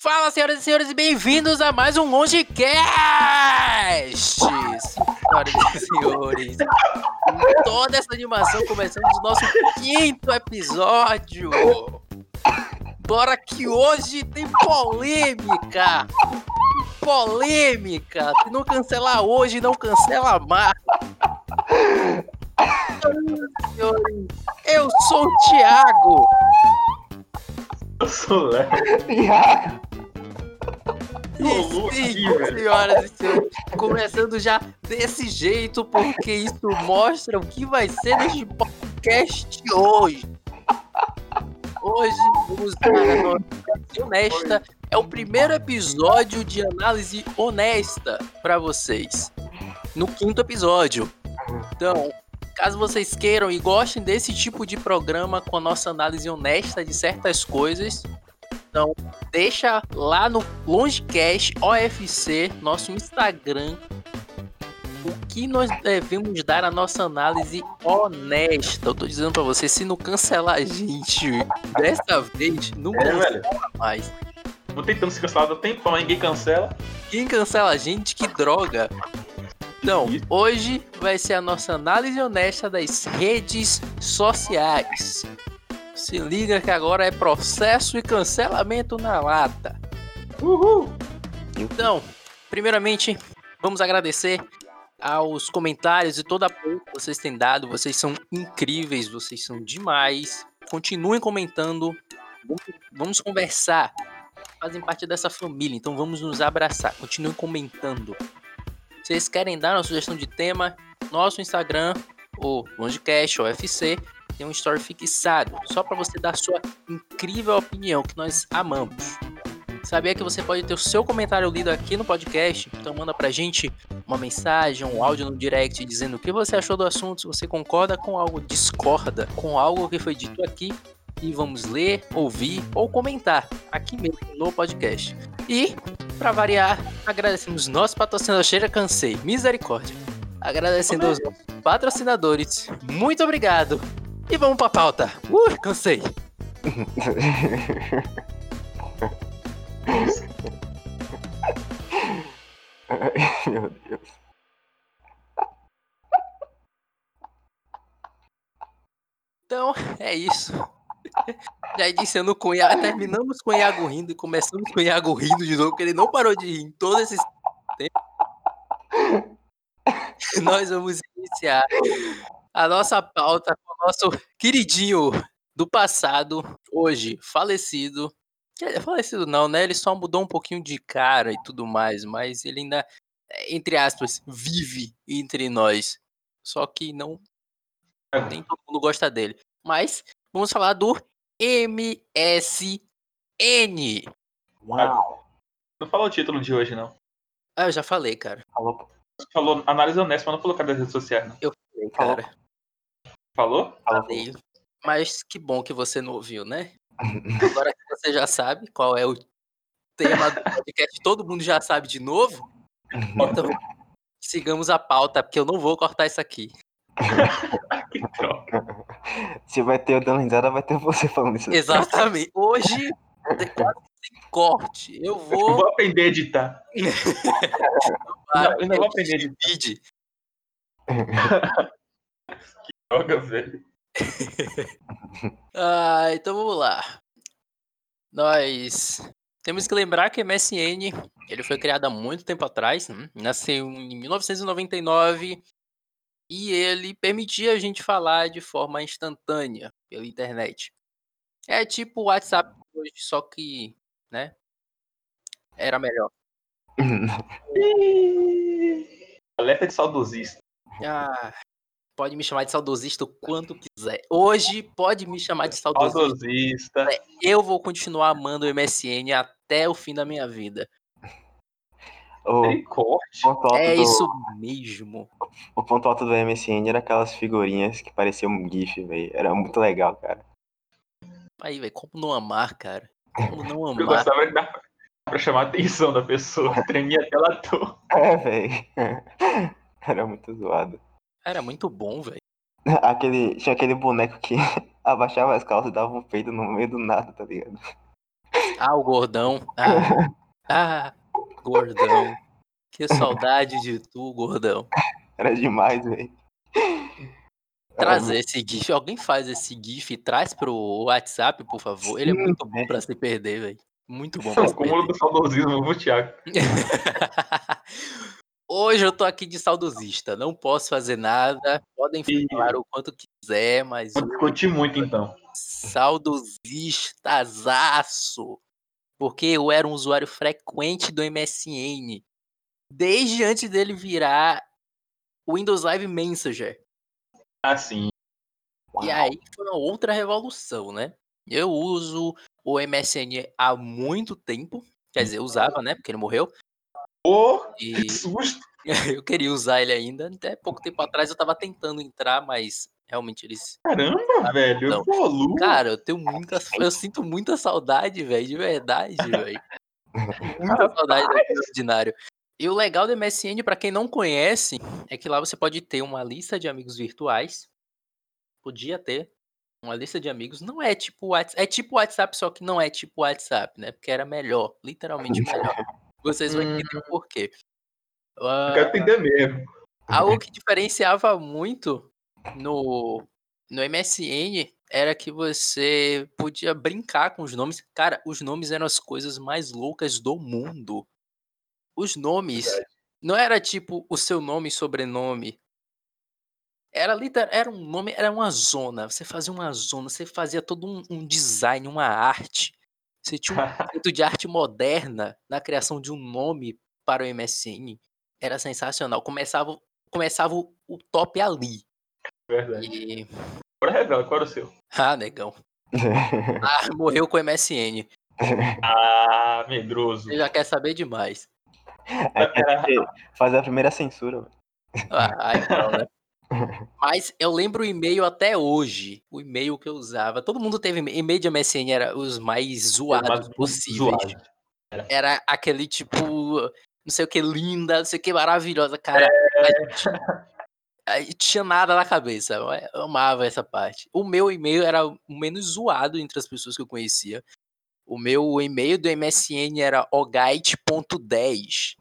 Fala, senhoras e senhores, e bem-vindos a mais um Longecast! Senhoras e senhores, com toda essa animação, começamos o nosso quinto episódio. Bora que hoje tem polêmica! Polêmica! Se não cancelar hoje, não cancela mais! Senhores, eu sou o Thiago! Eu sou o Léo. Iago. Sim, senhoras e senhores, começando já desse jeito, porque isso mostra o que vai ser neste podcast hoje. Hoje vamos dar honesta. É o primeiro episódio de análise honesta para vocês. No quinto episódio. Então, caso vocês queiram e gostem desse tipo de programa com a nossa análise honesta de certas coisas, então deixa lá no Longecast OFC, nosso Instagram, o que nós devemos dar a nossa análise honesta. Eu tô dizendo pra você, se não cancelar a gente dessa vez, não É, cancela velho. mais. Tô tentando se cancelar há tempão, ninguém cancela. Quem cancela a gente, que droga. Então, hoje vai ser a nossa análise honesta das redes sociais. Se liga que agora é processo e cancelamento na lata. Uhul! Então, primeiramente, vamos agradecer aos comentários e todo apoio que vocês têm dado. Vocês são incríveis, vocês são demais. Continuem comentando. Vamos, conversar. Fazem parte dessa família, então vamos nos abraçar. Continuem comentando. Vocês querem dar uma sugestão de tema? Nosso Instagram, o Longecast, UFC, tem um story fixado, só para você dar sua incrível opinião, que nós amamos. Sabia que você pode ter o seu comentário lido aqui no podcast? Então manda pra gente uma mensagem, um áudio no direct dizendo o que você achou do assunto, se você concorda com algo, discorda com algo que foi dito aqui e vamos ler, ouvir ou comentar aqui mesmo no podcast. E, para variar, agradecemos nosso patrocinador Cheira Cansei, misericórdia. Agradecendo aos nossos patrocinadores, muito obrigado. E vamos pra pauta. Uh, cansei. Meu Deus. Então, é isso. Já iniciando com o Iago, terminamos com o Iago rindo e começamos com o Iago rindo de novo, porque ele não parou de rir em todo esse tempo. Nós vamos iniciar a nossa pauta nosso queridinho do passado, hoje falecido. Falecido não, né? Ele só mudou um pouquinho de cara e tudo mais, mas ele ainda, entre aspas, vive entre nós. Só que não nem todo mundo gosta dele. Mas vamos falar do MSN. Uau. Não falou o título de hoje, não. Ah, eu já falei, cara. Falou. Falou análise honesta, mas não falou cadê as redes sociais, não. Eu falei, cara. Falou? Falou. Falei. Mas que bom que você não ouviu, né? Agora que você já sabe qual é o tema do podcast, todo mundo já sabe de novo. Então, sigamos a pauta, porque eu não vou cortar isso aqui. Que troca. Se vai ter eu dando risada, vai ter você falando isso. Exatamente. Hoje, tem quase corte. Eu Eu vou. vou aprender a editar. para Eu ainda vou aprender a editar. Droga, velho. Ah, então vamos lá. Nós temos que lembrar que o MSN ele foi criado há muito tempo atrás, né? nasceu em 1999 e ele permitia a gente falar de forma instantânea pela internet. É tipo o WhatsApp hoje, só que, né? Era melhor. Alerta de saudosista. Ah, pode me chamar de saudosista o quanto quiser. Hoje pode me chamar de saudosista. Saudosista. Eu vou continuar amando o MSN até o fim da minha vida. o alto É do, isso mesmo. O ponto alto do MSN era aquelas figurinhas que pareciam um GIF, velho. Era muito legal, cara. Aí, velho, como não amar, cara? Como não Eu amar? gostava que dava pra chamar a atenção da pessoa. Tremia a tela toda. É, velho. Era muito zoado. Era muito bom, velho. Aquele, tinha aquele boneco que abaixava as calças e dava um peito no meio do nada, tá ligado? Ah, o gordão. Ah, ah, gordão. Que saudade de tu, gordão. Era demais, velho. Trazer esse GIF. Alguém faz esse GIF e traz pro WhatsApp, por favor. Ele é muito bom pra se perder, velho. Muito bom pra O se cúmulo do saudosismo, viu, Thiago? Hoje eu tô aqui de saudosista. Não posso fazer nada. Podem falar o quanto quiser, mas discutir muito, então. saudozistazaço. Porque eu era um usuário frequente do MSN. Desde antes dele virar o Windows Live Messenger. Assim. E aí foi uma outra revolução, né? Eu uso o MSN há muito tempo. Quer dizer, eu usava, né? Porque ele morreu. Pô, E que susto. eu queria usar ele ainda. Até pouco tempo atrás eu tava tentando entrar, mas realmente eles. Caramba, velho. não. Pô, Lu. Cara, eu tenho muita. Eu sinto muita saudade, velho. De verdade, velho. Muita saudade daquele ordinário. E o legal do MSN, pra quem não conhece, é que lá você pode ter uma lista de amigos virtuais. Podia ter uma lista de amigos. Não é tipo WhatsApp. É tipo WhatsApp, só que não é tipo WhatsApp, né? Porque era melhor. Literalmente melhor. Vocês vão entender o porquê. Ah, Eu quero entender mesmo. Algo que diferenciava muito no, no MSN era que você podia brincar com os nomes. Cara, os nomes eram as coisas mais loucas do mundo. Os nomes não era tipo o seu nome e sobrenome. Era literal, era um nome, era uma zona. Você fazia uma zona, você fazia todo um, um design, uma arte. Você tinha um conceito de arte moderna na criação de um nome para o MSN. Era sensacional. Começava, começava o, o top ali. Verdade. E. Agora revela, qual era o seu? Ah, negão. Ah, morreu com o MSN. Ah, medroso. Você já quer saber demais. É porque fazer a primeira censura. Ah, aí não, né? Mas eu lembro o e-mail até hoje. O e-mail que eu usava. Todo mundo teve e-mail. E-mail de MSN era os mais zoados Mas possíveis. zoado. Era aquele tipo. Não sei o que, linda, não sei o que, maravilhosa. Cara, É. tinha nada na cabeça. Eu amava essa parte. O meu e-mail era o menos zoado entre as pessoas que eu conhecia. O meu e-mail do MSN era ogite.10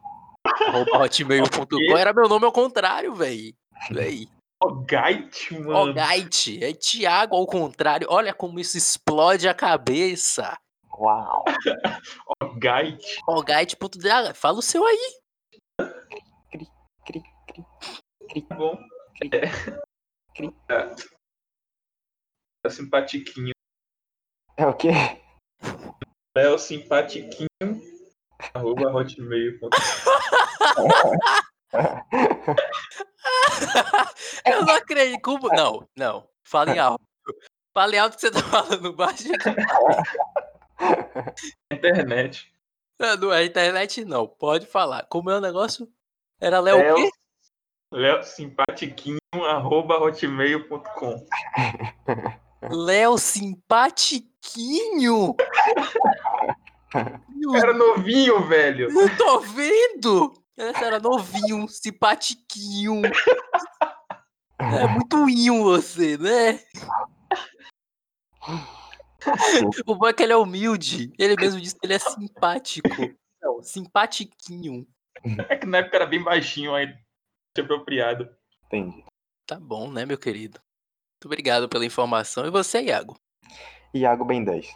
arroba hotmail.com. Era meu nome ao contrário, velho. Véi. O Gait, mano. Ogite. É Thiago ao contrário. Olha como isso explode a cabeça. Uau. O Gait. Ogite.10. Ah, Fala o seu aí. Cri, cri. Tá bom. Cri. É. Tá simpatiquinho. É o quê? Léo simpatiquinho. Arroba hotmail.com. Eu não acredito. Não, não. Fala em alto. Fala em alto que você tá falando baixo. Internet. Não, não é internet, não. Pode falar. Como é o negócio? Era Léo o Léo, quê? Léo simpatiquinho. Arroba hotmail.com. Léo Simpatiquinho. Era novinho, velho. Não tô vendo! Essa era novinho, simpatiquinho. É muito inho você, né? O bom é que ele é humilde. Ele mesmo disse que ele é simpático. Não, simpatiquinho. É que na época era bem baixinho aí. Apropriado. Entendi. Tá bom, né, meu querido? Muito obrigado pela informação. E você, Iago? Iago Ben 10.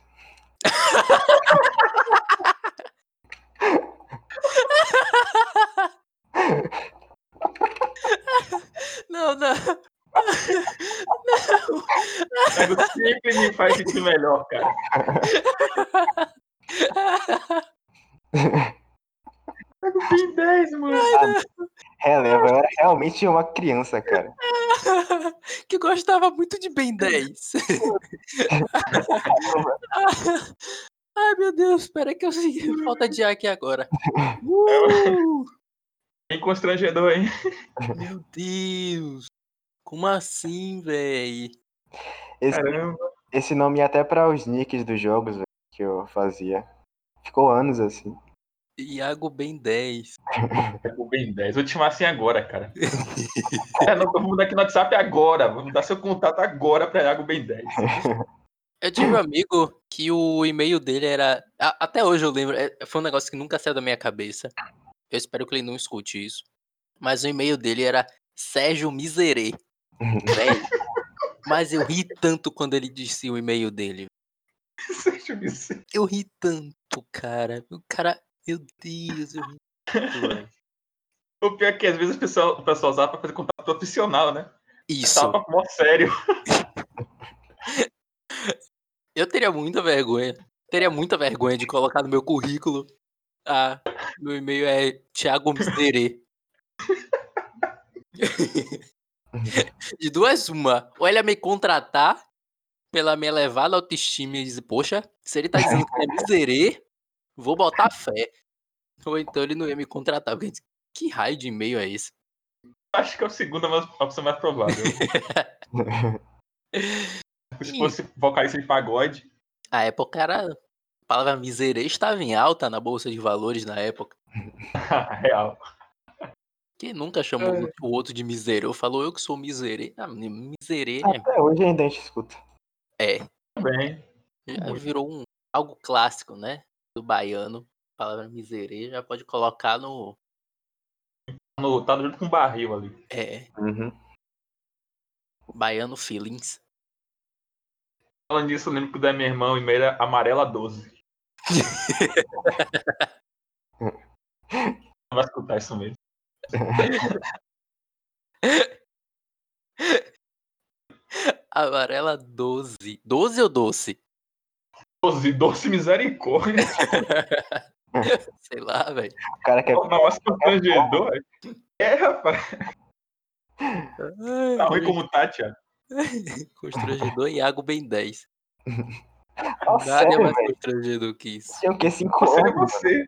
Não, não. Thiago sempre me faz sentir melhor, cara. Thiago tem 10, mano. Releva, eu era realmente uma criança, cara. que gostava muito de Ben 10. Ai, meu Deus, espera que eu sinto falta de ar aqui agora. Uh, Bem constrangedor, hein? meu Deus. Como assim, véi? Esse, Caramba. esse nome ia até para os nicks dos jogos velho, que eu fazia. Ficou anos assim. Iago Ben 10. Thiago bem 10. Vou te chamar assim agora, cara. É, não, vou mudar aqui no WhatsApp agora. Vou mudar seu contato agora pra Iago bem 10. Eu tive um amigo que o e-mail dele era. a- Até hoje eu lembro, é- foi um negócio que nunca saiu da minha cabeça. Eu espero que ele não escute isso. Mas o e-mail dele era Sérgio Miserê. Velho. Mas eu ri tanto quando ele disse o e-mail dele. Ver se- Eu ri tanto, cara. O cara. Meu Deus, eu ri tanto, velho. O pior é que às vezes o pessoal, o pessoal usava pra fazer contato profissional, né? Isso. Tava mó sério. Eu teria muita vergonha. Teria muita vergonha de colocar no meu currículo. Ah, meu e-mail é Thiago Miserê. De duas, uma. Ou ele ia me contratar pela minha elevada autoestima e dizer, poxa, se ele tá dizendo que é miserê, vou botar fé. Ou então ele não ia me contratar. Porque, que raio de e-mail é esse? Acho que é a segunda mais- a opção mais provável. Se fosse vocalista de pagode. A época era. A palavra miserê estava em alta na Bolsa de Valores na época. Real. Quem nunca chamou É. o outro de miserê? Falou eu que sou miserê. Ah, miserê é, Até hoje ainda a gente escuta. é Também. já virou um, algo clássico, né? Do baiano. A palavra miserê já pode colocar no. No, tá junto com um barril ali. É, Uhum. baiano feelings. Falando nisso, eu lembro que o da minha irmã, o e-mail era amarela 12. Não vai escutar isso mesmo. Amarela 12. 12 ou doce? 12, doce misericórdia. Sei lá, velho. O cara quer. Nossa, constrangedor. É, rapaz. Tá ruim como tá, Thiago. Constrangedor Iago Ben 10. Fala Nada é sério, mais velho. constrangedor que isso. Tinha o quê? Cinco Você é anos? você.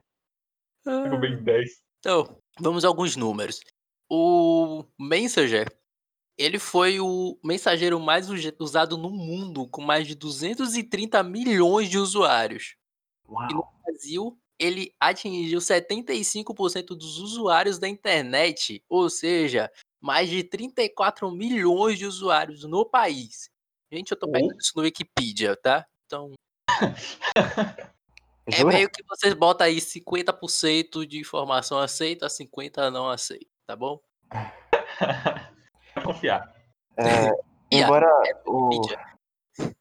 Eu bem 10. Então, vamos a alguns números. O Messenger, ele foi o mensageiro mais usado no mundo, com mais de 230 milhões de usuários. No Uau. Brasil, ele atingiu 75% dos usuários da internet, ou seja, mais de 34 milhões de usuários no país. Gente, eu tô pegando isso no Wikipedia, tá? Então, é meio que vocês botam aí 50% de informação aceita, 50% não aceita, tá bom? Vai confiar. É, a- embora, é o,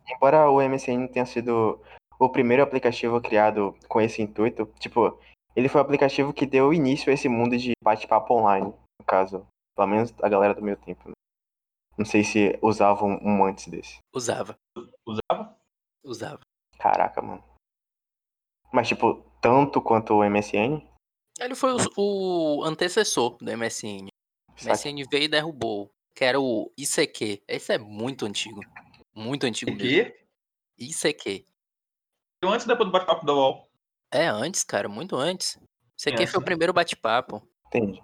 embora o MSN tenha sido o primeiro aplicativo criado com esse intuito, tipo, ele foi o aplicativo que deu início a esse mundo de bate-papo online, no caso. Pelo menos a galera do meu tempo. né? Não sei se usavam um antes desse. Usava, Usava? usava. Caraca, mano. Mas, tipo, tanto quanto o MSN? Ele foi o, o antecessor do MSN. O? MSN veio e derrubou. Que era o ICQ. Esse é muito antigo. Muito antigo E mesmo. que? ICQ. Antes depois do bate-papo da UOL. É antes, cara, muito antes. ICQ É, foi o primeiro bate-papo. Entendi.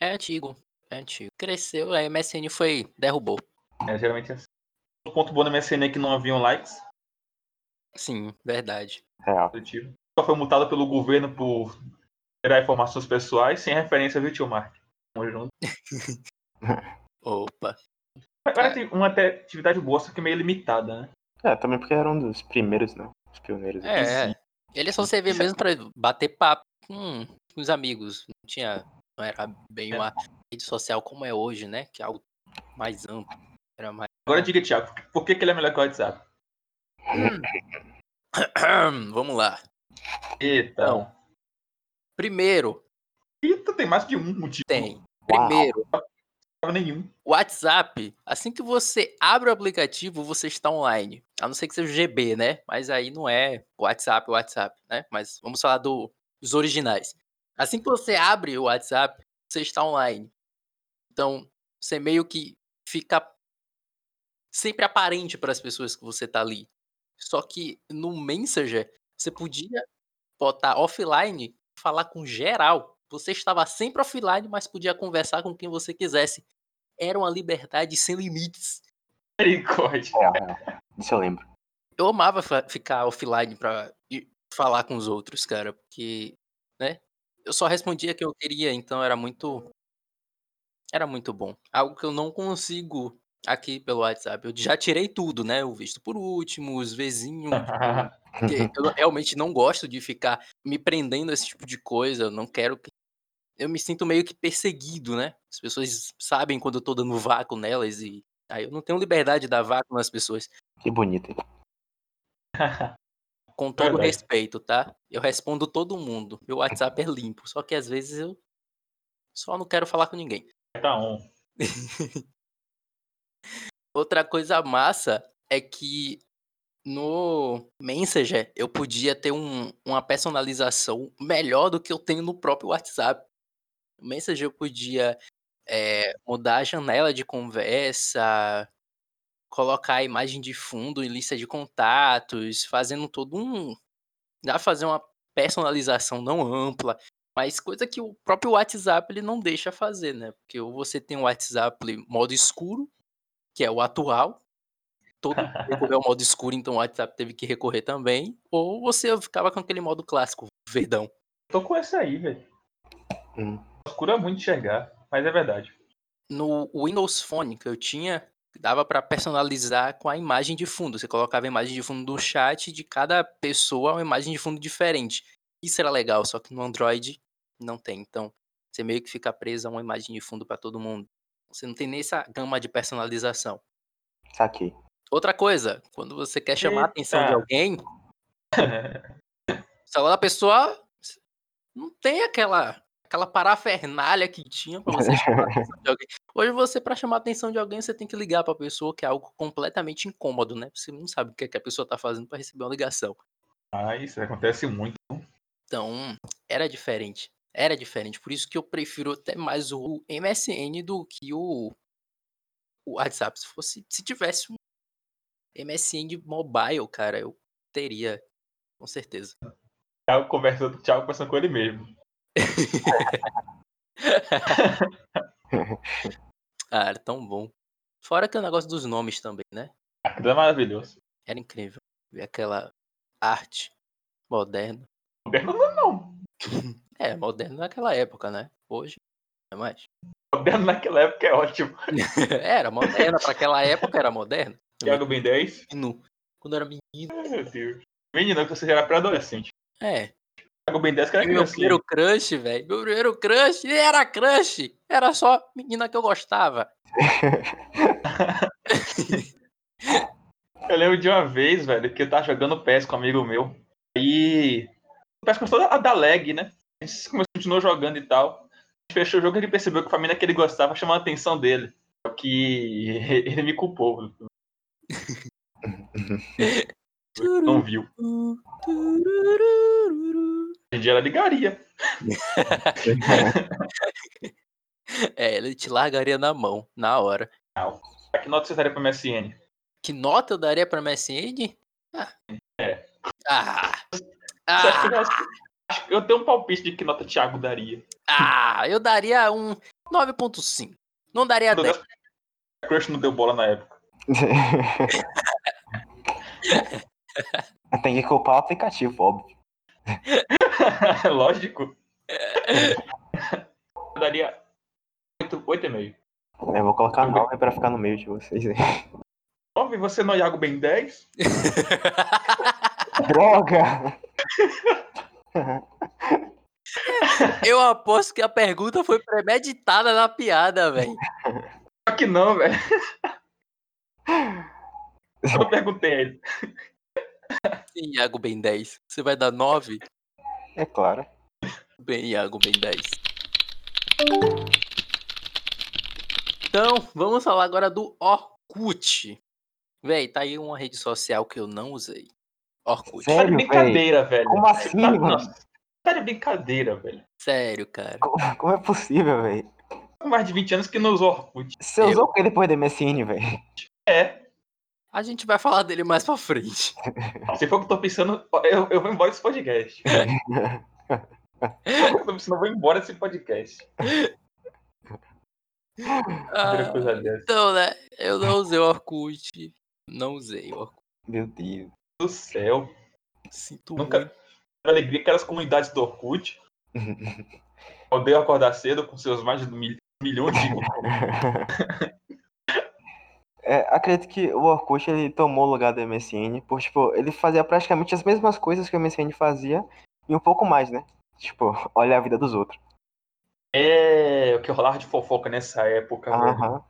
É antigo. É antigo. Cresceu, a MSN foi. derrubou. É, geralmente é assim. O ponto bom da MSN é que não haviam likes. Sim, verdade. Real. Positivo. Só foi multado pelo governo por gerar informações pessoais sem referência, viu, tio Mark? Tamo junto. Opa. Agora tem uma até atividade boa, só que meio limitada, né? É, também porque era um dos primeiros, né? Os pioneiros. É, sim. ele só servia mesmo pra bater papo com, com os amigos. Não tinha. Não era bem É. uma rede social como é hoje, né? Que é algo mais amplo. Era mais. Agora diga, Thiago, por que, que ele é melhor que o WhatsApp? Vamos lá. Então. Primeiro, Eita, tem mais de um motivo. tem. Uau. Primeiro, Não nenhum. WhatsApp. Assim que você abre o aplicativo, você está online. A não ser que seja o GB, né? Mas aí não é WhatsApp, WhatsApp, né? Mas vamos falar do- dos originais. Assim que você abre o WhatsApp, você está online. Então, você meio que fica sempre aparente para as pessoas que você tá ali. Só que no Messenger, você podia botar offline, falar com geral. Você estava sempre offline, mas podia conversar com quem você quisesse. Era uma liberdade sem limites. Misericórdia. Real, real. Isso eu lembro. Eu amava ficar offline pra ir falar com os outros, cara, porque, né? Eu só respondia que eu queria, então era muito. Era muito bom. Algo que eu não consigo aqui pelo WhatsApp. Eu já tirei tudo, né? O visto por último, os vizinhos, Porque eu realmente não gosto de ficar me prendendo a esse tipo de coisa. Eu não quero que. Eu me sinto meio que perseguido, né? As pessoas sabem quando eu tô dando vácuo nelas e. Aí eu não tenho liberdade de dar vácuo nas pessoas. Que bonito. Com todo Verdade. respeito, tá? Eu respondo todo mundo. Meu WhatsApp é limpo. Só que às vezes eu só não quero falar com ninguém. Tá on. Outra coisa massa é que no Messenger eu podia ter um- uma personalização melhor do que eu tenho no próprio WhatsApp. No Messenger eu podia é, mudar a janela de conversa, colocar a imagem de fundo em lista de contatos, fazendo todo um. Dá fazer uma personalização não ampla, mas coisa que o próprio WhatsApp ele não deixa fazer, né? Porque ou você tem o WhatsApp modo escuro, que é o atual. Todo mundo recorreu ao modo escuro, então o WhatsApp teve que recorrer também. Ou você ficava com aquele modo clássico, verdão. Tô com essa aí, velho. Hum. Escura muito enxergar, mas é verdade. No Windows Phone que eu tinha, dava pra personalizar com a imagem de fundo. Você colocava a imagem de fundo do chat de cada pessoa, uma imagem de fundo diferente. Isso era legal, só que no Android não tem. Então, você meio que fica preso a uma imagem de fundo pra todo mundo. Você não tem nem essa gama de personalização. Saquei. Outra coisa, quando você quer chamar a atenção de Eita. alguém, o celular da pessoa não tem aquela aquela parafernália que tinha pra você chamar a atenção de alguém. Hoje você para chamar a atenção de alguém, você tem que ligar pra pessoa, que é algo completamente incômodo, né? Você não sabe o que, é que a pessoa tá fazendo pra receber uma ligação. Ah, isso acontece muito. Então, era diferente. Era diferente. Por isso que eu prefiro até mais o MSN do que o, o WhatsApp. Se fosse, se tivesse um MSN mobile, cara, eu teria, com certeza. Thiago conversando, Thiago conversando com ele mesmo. Ah, era tão bom. Fora que o negócio dos nomes também, né? Aquilo é maravilhoso. Era incrível. Ver aquela arte moderna. Moderno não, não. É, moderno naquela época, né? Hoje, não é mais. Moderno naquela época é ótimo. era moderna, pra aquela época era moderna. Thiago Ben 10. Menino. Quando era menino. Ai, meu Deus. Menino, que você já era pré-adolescente. É, Thiago Ben 10 que era E meu primeiro crush, velho. Meu primeiro crush era crush. Era só menina que eu gostava. Eu lembro de uma vez, velho, que eu tava jogando PES com um amigo meu. Aí. O PES começou a dar lag, né? Continuou jogando e tal. Fechou o jogo e ele percebeu que a família que ele gostava chamou a atenção dele. Só que ele me culpou. Não viu. Hoje em dia ela ligaria. É, ele te largaria na mão, na hora. A que nota você daria pro MSN? Que nota eu daria pra MSN? Ah. É. Ah. Ah, acho que Eu tenho um palpite de que nota o Thiago daria. ah, eu daria um 9.5. Não daria Meu 10. Deus, A Crush não deu bola na época. Tem que culpar o aplicativo, óbvio. Lógico. Eu daria 8, 8,5. Eu vou colocar 9 pra ficar no meio de vocês aí. 9, você não é Iago bem 10? Droga! Eu aposto que a pergunta foi premeditada na piada, velho. Só que não, velho. Eu perguntei a ele. Sim, Iago bem 10. Você vai dar 9? É claro. Bem, Iago, bem 10. Então, vamos falar agora do Orkut. Véi, tá aí uma rede social que eu não usei. Orkut. Tá de Sério, brincadeira, velho. Como assim, tá, mano? nossa, tá de brincadeira, velho. Sério, cara. Como, como é possível, velho? Com mais de 20 anos que não usou Orkut. Você Eu- usou o que depois do MSN, velho? É. A gente vai falar dele mais pra frente. Se for o que eu tô pensando, eu, eu vou embora desse podcast. Se for o que eu tô pensando, eu vou embora desse podcast. Ah, então, né? Eu não usei o Orkut. Não usei o Orkut. Meu Deus. Do céu. Sinto Nunca. muito. Alegria que eram as comunidades do Orkut. Odeio acordar cedo com seus mais de mil- milhões de. É, acredito que o Orkut ele tomou o lugar do MSN, por tipo, ele fazia praticamente as mesmas coisas que o MSN fazia e um pouco mais, né? Tipo, olha a vida dos outros. É o que rolava de fofoca nessa época. Aham.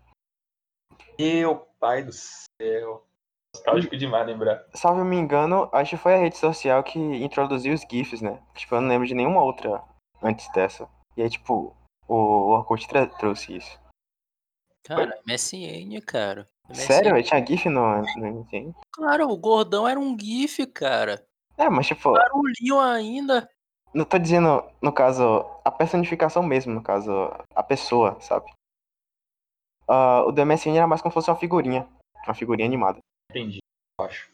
Meu pai do céu. Nostálgico demais lembrar. Salvo eu me engano, acho que foi a rede social que introduziu os GIFs, né? Tipo, eu não lembro de nenhuma outra antes dessa. E aí, tipo, o Orkut tra- trouxe isso. Cara, MSN, cara. MSN. Sério? Tinha GIF no, no MSN? Claro, o gordão era um GIF, cara. É, mas tipo, Barulhinho ainda. não tô dizendo, no caso, a personificação mesmo, no caso, a pessoa, sabe? Ah, o do MSN era mais como se fosse uma figurinha. Uma figurinha animada. Entendi, eu acho.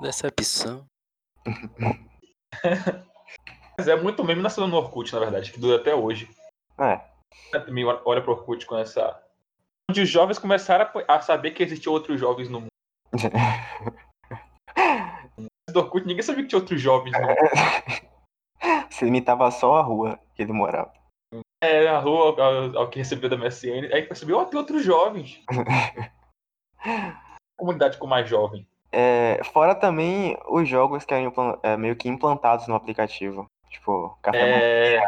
Decepção. Mas é muito meme nascendo no Orkut, na verdade, que dura até hoje. É. Também olha pro Orkut com essa. Onde os jovens começaram a- a saber que existiam outros jovens no mundo. Do Orkut, ninguém sabia que tinha outros jovens no mundo. Se limitava só a rua que ele morava. É, na rua, ao, ao que recebeu da MSN. Aí percebeu, ó, tem outros jovens. Comunidade com mais jovem. É, fora também os jogos que é, meio que implantados no aplicativo. Tipo, Café É.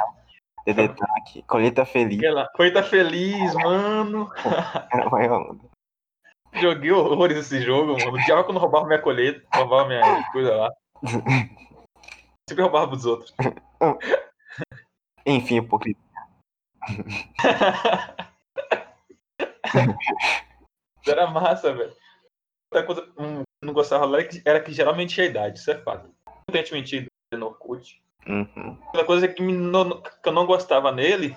Tank, Colheita Feliz. Aquela coisa feliz, mano. Joguei horrores esse jogo, mano. Odiava quando roubava minha colheita, roubava minha coisa lá. Sempre roubava dos outros. Enfim, hipocrisia. Era massa, velho. Outra coisa que eu não gostava lá era que, era que geralmente tinha idade, isso é fato. Não tente mentir no Orkut. Uhum. Outra coisa que, me não- que eu não gostava nele,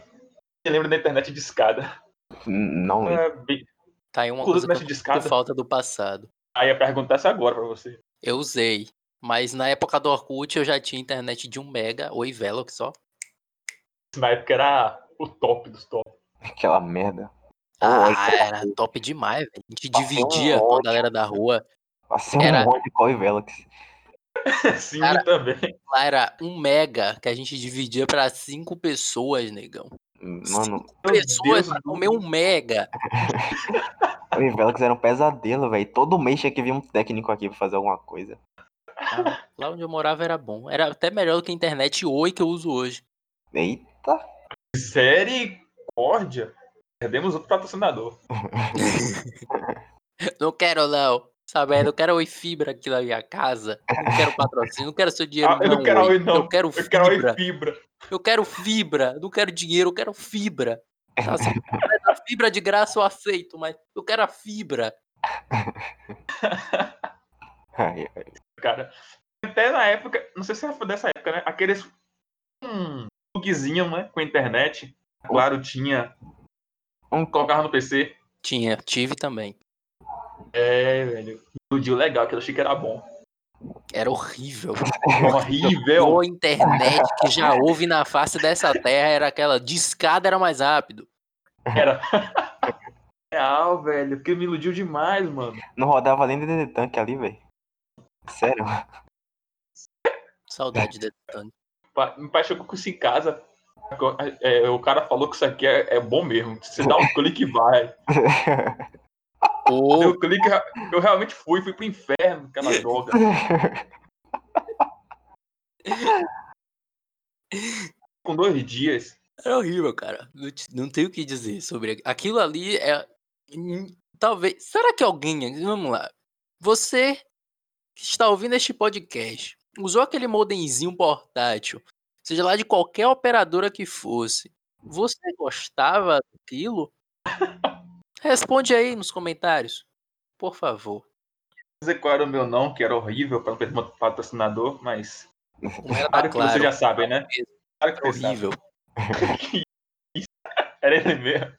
você lembra da internet de escada. Não lembro. É, bem- Tá aí uma coisa que eu falta do passado. Aí ia perguntar isso agora pra você. Eu usei. Mas na época do Orkut eu já tinha internet de 1 mega, oi Velox só. Na época era o top dos top. Aquela merda. Ah, Olha, era top demais, velho. A gente Passei um dividia com a ódio. galera da rua. Passei um Era- monte de Call e Velox. Sim, Cara, também. Lá era 1 mega que a gente dividia pra 5 pessoas, negão. Mano, Cinco pessoas pra comer um mega. E Velox era um pesadelo, velho. Todo mês tinha que vir um técnico aqui pra fazer alguma coisa. Ah, lá onde eu morava era bom. Era até melhor do que a internet Oi que eu uso hoje. Eita. Misericórdia. Perdemos outro patrocinador. Não quero, não. Sabe, eu quero Oi Fibra aqui na minha casa. Não quero patrocínio, não quero seu dinheiro, Ah, eu não quero Oi, não. Eu quero Eu quero fibra. Oi Fibra. Eu quero fibra. Não quero dinheiro, eu quero fibra. Tá, se puder dar fibra de graça eu aceito, mas eu quero a fibra. Ai, ai. cara. Até na época, não sei se foi dessa época, né? Aqueles. Um bugzinho, né? Com a internet. Claro, tinha. Um Colocava no PC. Tinha, tive também. É, velho. Iludiu legal, que eu achei que era bom. Era horrível. Horrível. Boa internet que já houve na face dessa terra era aquela discada era mais rápido. Era. Real, velho. Porque me iludiu demais, mano. Não rodava do DD Tank ali, velho. Sério? Saudade desse tanque. Pa- Meu pai chegou com isso em casa. É, o cara falou que isso aqui é, é bom mesmo. Você dá um clique e vai. Ô, Deu clique, eu realmente fui, fui pro inferno, aquela droga. Com dois dias. Era horrível, cara. Não, te- não tenho o que dizer sobre aqu- aquilo ali. É, hum, talvez. Será que alguém. Vamos lá. Você que está ouvindo este podcast usou aquele modemzinho portátil, seja lá de qualquer operadora que fosse. Você gostava daquilo? Responde aí nos comentários, por favor. Não sei qual era o meu não, que era horrível para meu patrocinador, mas. Era Claro que vocês Claro, já sabem, né? Claro que horrível. Era ele mesmo.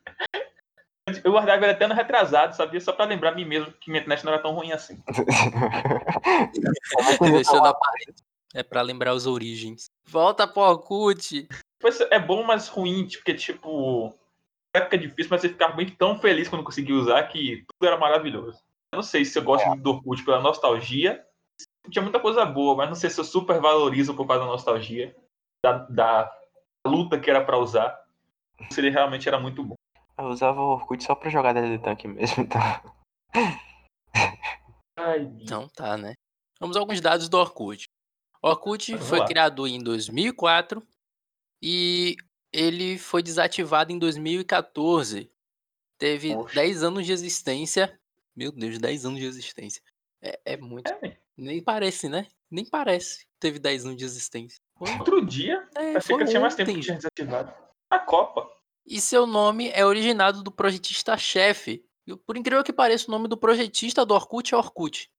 Eu guardava ele até no retrasado, sabia? Só pra lembrar a mim mesmo que minha internet não era tão ruim assim. É pra lembrar os origens. Volta pro Orkut. É bom, mas ruim, porque, tipo. Época difícil, mas você ficava bem tão feliz quando conseguia usar que tudo era maravilhoso. Eu não sei se eu gosto muito do Orkut pela nostalgia. Tinha muita coisa boa, mas não sei se eu super valorizo por causa da nostalgia. Da, da luta que era pra usar. Se ele realmente era muito bom. Eu usava o Orkut só pra jogar DD Tank mesmo, então. Ai, Então tá, né? Vamos a alguns dados do Orkut. Orkut Vamos foi lá. criado em 2004 e ele foi desativado em 2014. Teve Poxa. 10 anos de existência. Meu Deus, 10 anos de existência. É, é muito. É, Nem parece, né? Nem parece que teve 10 anos de existência. Foi, outro dia, é, achei que tinha mais tempo que tinha desativado. A Copa. E seu nome é originado do projetista-chefe. Por incrível que pareça, o nome do projetista do Orkut é Orkut.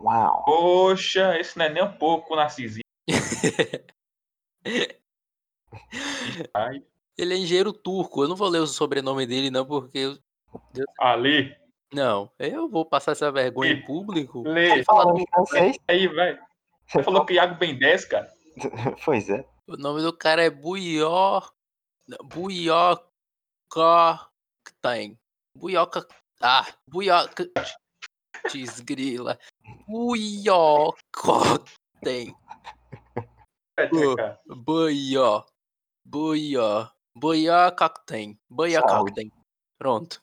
Uau. Poxa, esse não é nem um pouco narcisista. Ai, Ele é engenheiro turco. Eu não vou ler o sobrenome dele, não, porque. eu- Ali, Não, eu vou passar essa vergonha em Ih, público. lê. Fala em francês? aí, vai. Você falou que Iago Ben 10, cara. Pois é. O nome do cara é Buior. Buioca. Tem. Buioca. Ah, Buioca. Desgrila. Cara. Buió. Buió. Buió cocktail. Pronto.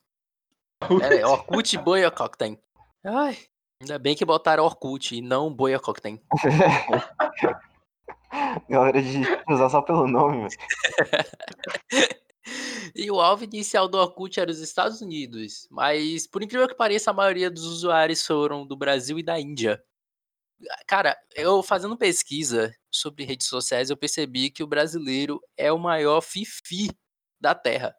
É, Orkut cocktail. Ai. Ainda bem que botaram Orkut e não Buió cocktail. Galera de usar só pelo nome, velho. E o alvo inicial do Orkut era os Estados Unidos, mas por incrível que pareça, a maioria dos usuários foram do Brasil e da Índia. Cara, eu fazendo pesquisa sobre redes sociais, eu percebi que o brasileiro é o maior fifi da Terra.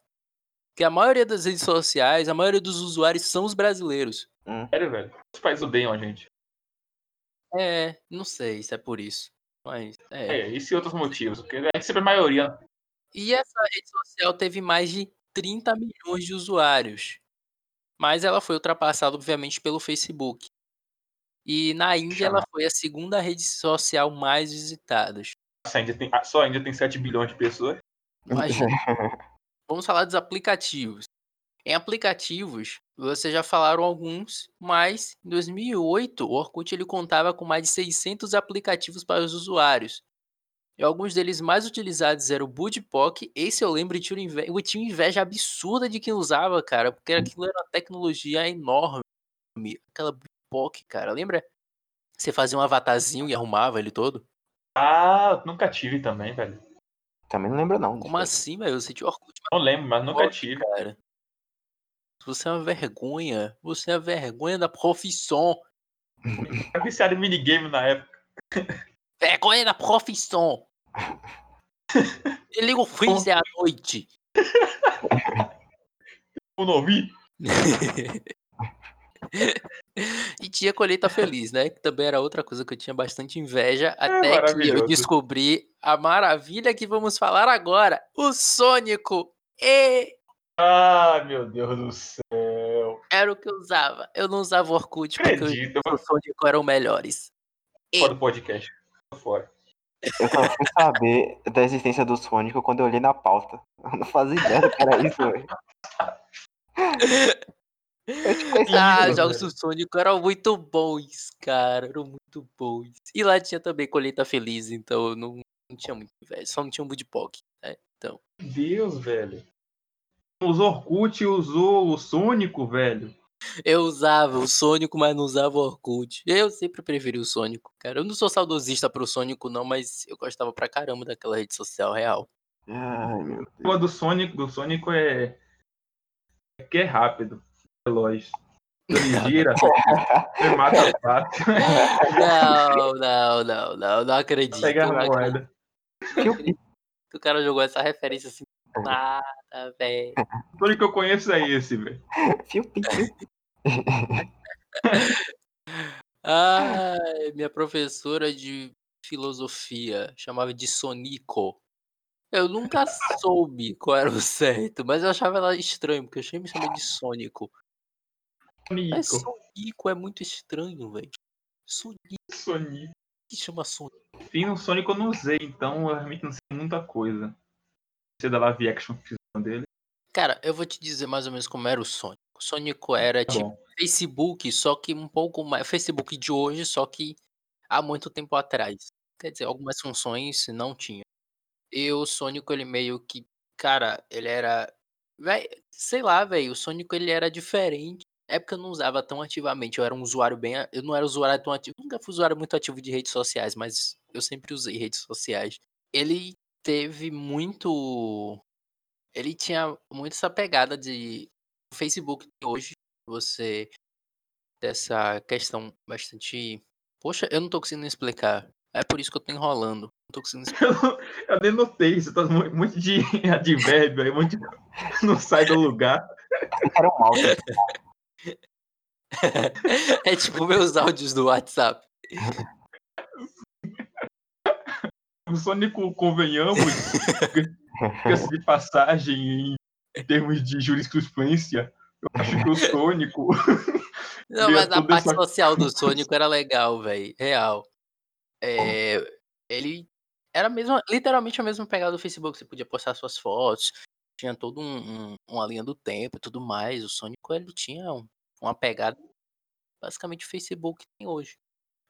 Que a maioria das redes sociais, a maioria dos usuários são os brasileiros. Sério, velho. Os pais odeiam a gente. É, não sei se é por isso. Mas é. É, isso e outros motivos. Porque a gente sempre é maioria. E essa rede social teve mais de 30 milhões de usuários. Mas ela foi ultrapassada, obviamente, pelo Facebook. E na Índia ela foi a segunda rede social mais visitada. Nossa, a Índia tem, ah, só a Índia tem 7 bilhões de pessoas. Imagina. Vamos falar dos aplicativos. Em aplicativos, vocês já falaram alguns, mas em 2008 o Orkut ele contava com mais de 600 aplicativos para os usuários. E alguns deles mais utilizados eram o Budipok. Esse eu lembro e tinha, inve- eu tinha inveja absurda de quem usava, cara, porque aquilo era uma tecnologia enorme. Aquela Budipok, cara, lembra? Você fazia um avatarzinho e arrumava ele todo? Ah, nunca tive também, velho. Também não lembro, não. Como assim, velho? Você tinha o Orkut, Não lembro, mas nunca Pode, tive. cara. Você é uma vergonha. Você é a vergonha da profissão. Eu viciado em minigame na época. Vergonha da profissão. Eu ligo o freezer à noite. Eu não vi. e tinha colheita feliz, né? Que também era outra coisa que eu tinha bastante inveja. Até que eu descobri a maravilha que vamos falar agora. O Sônico. E Ah, meu Deus do céu. era o que eu usava. Eu não usava o Orkut porque Acredito. O Sônico eram melhores. vou fora do podcast. Fora. Eu só fui saber da existência do Sônico quando eu olhei na pauta. Eu não fazia ideia do que era isso, velho. Ah, jogos velho. do Sonic eram muito bons, cara. Eram muito bons. E lá tinha também colheita feliz, então não, não tinha muito inveja. Só não tinha um Budipok, né? Então. Meu Deus, velho. Usou Orkut e usou o Sônico, velho. Eu usava o Sonic, mas não usava o Orkut. Eu sempre preferi o Sonic, cara. Eu não sou saudosista pro Sonic, não, mas eu gostava pra caramba daquela rede social real. Ai, meu Deus. O do Sonic, do Sonic é. É que é rápido. Relógio. Ele gira, você mata fácil. Não, não, não, não, não acredito. Pega não a acredito moeda. que o cara jogou essa referência assim. Nada, velho. O Sonic que eu conheço é esse, velho. Minha professora de filosofia chamava de Sonico. Eu nunca soube qual era o certo, mas eu achava ela estranho, porque eu sempre me chamei de Sônico. Mas Sonico. Sonico é muito estranho, velho. Sonico Sonic. que chama Sonico. Enfim, o Sonic eu não usei, então eu realmente não sei muita coisa. Da live action fizeram dele. Cara, eu vou te dizer mais ou menos como era o Sonic. O Sonico era Tá tipo bom. Facebook, só que um pouco mais. Facebook de hoje, só que há muito tempo atrás. Quer dizer, algumas funções não tinha. E o Sonic, ele meio que. Cara, ele era. Véi, sei lá, velho. O Sonic ele era diferente. época eu não usava tão ativamente, eu era um usuário bem. Eu não era usuário tão ativo, nunca fui usuário muito ativo de redes sociais, mas eu sempre usei redes sociais. Ele teve muito. Ele tinha muito essa pegada de Facebook hoje, você dessa questão bastante. Poxa, eu não tô conseguindo explicar. É por isso que eu tô enrolando. Não tô conseguindo explicar. Eu, não- eu nem notei, você tá mu- muito de advérbio aí, muito de... não sai do lugar. Era um mouse. é tipo meus áudios do WhatsApp. O Sônico, convenhamos, de passagem em termos de jurisprudência, eu acho que o Sônico Não, mas a parte essa- social do Sônico era legal, velho. Real. É, ele era mesmo, literalmente a mesma pegada do Facebook. Você podia postar suas fotos, tinha todo um, um- uma linha do tempo e tudo mais. O Sônico ele tinha um- uma pegada basicamente o Facebook tem hoje.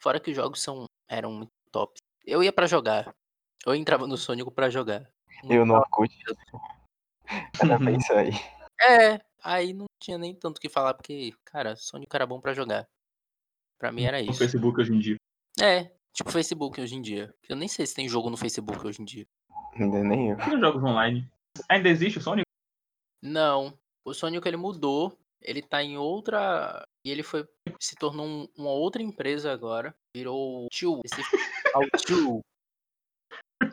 Fora que os jogos são, eram muito top. Eu ia pra jogar. Eu entrava no Sônico pra jogar. Eu no Orkut. Era bem isso aí. É, aí não tinha nem tanto o que falar, porque, cara, Sonic era bom pra jogar. Pra mim era no isso. Facebook hoje em dia. É, tipo Facebook hoje em dia. Eu nem sei se tem jogo no Facebook hoje em dia. Ainda nem eu. Os jogos online? Ainda existe o Sonic? Não, o Sonic ele mudou. Ele tá em outra. E ele foi. Se tornou um- uma outra empresa agora. Virou o Tio. Esse... Ao Tio.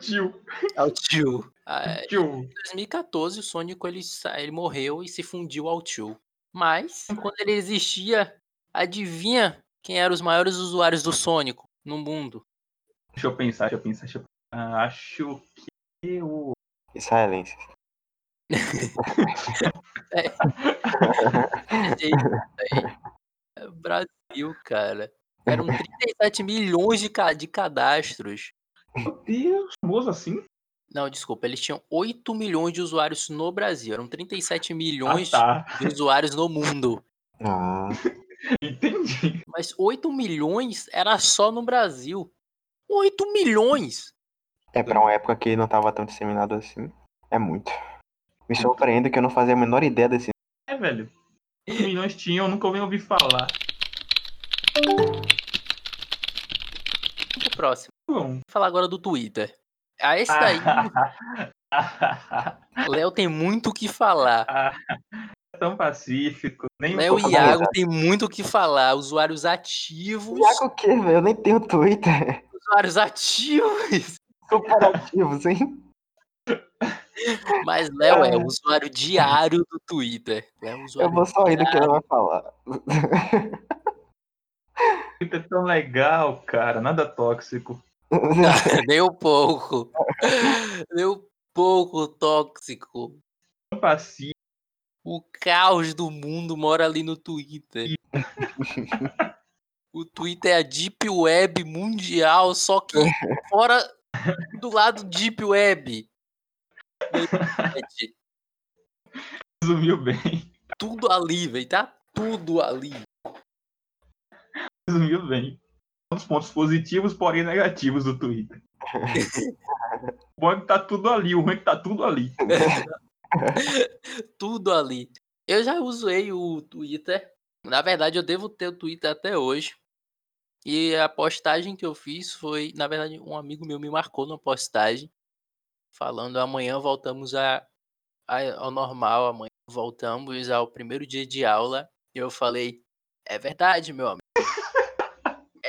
Tio, Ao Tio. Ah, tio. Em 2014, o Sonic ele, ele morreu e se fundiu ao Tio. Mas, quando ele existia, adivinha quem eram os maiores usuários do Sonic no mundo? Deixa eu pensar, deixa eu pensar, deixa eu pensar. Acho que o. E silêncio. É Brasil, cara. Eram 37 milhões de, ca- de cadastros. Meu Deus, famoso assim? Não, desculpa, eles tinham 8 milhões de usuários no Brasil. Eram 37 milhões Ah, tá. de usuários no mundo. Ah, Entendi. Mas 8 milhões era só no Brasil. 8 milhões! é pra uma época que não tava tão disseminado assim. É muito. Me surpreendo que eu não fazia a menor ideia desse. É, velho. Quantos milhões tinham, eu nunca ouvi ouvir falar. Próximo. Bom. Vou falar agora do Twitter. Ah, esse daí, Léo tem muito o que falar. Tão pacífico. Nem um Léo e Iago tem muito o que falar. Usuários ativos. Iago o quê, velho? Eu nem tenho Twitter. Usuários ativos. Comparativos, hein? Mas Léo é É. o usuário diário do Twitter. É Eu vou só rir do que ele vai falar. Twitter é tão legal, cara. Nada tóxico. Nem um pouco. Nem um pouco tóxico. O caos do mundo mora ali no Twitter. O Twitter é a Deep Web mundial, só que fora do lado Deep Web. Resumiu bem. Tudo ali, velho. Tá tudo ali. Resumiu bem. Dos pontos positivos, porém negativos do Twitter. O bom é que tá tudo ali, o ruim é que tá tudo ali. Tudo ali. Eu já usei o Twitter. Na verdade, eu devo ter o Twitter até hoje. E a postagem que eu fiz foi, na verdade, um amigo meu me marcou na postagem falando amanhã voltamos a, a- ao normal, amanhã voltamos ao primeiro dia de aula. E eu falei, é verdade, meu amigo.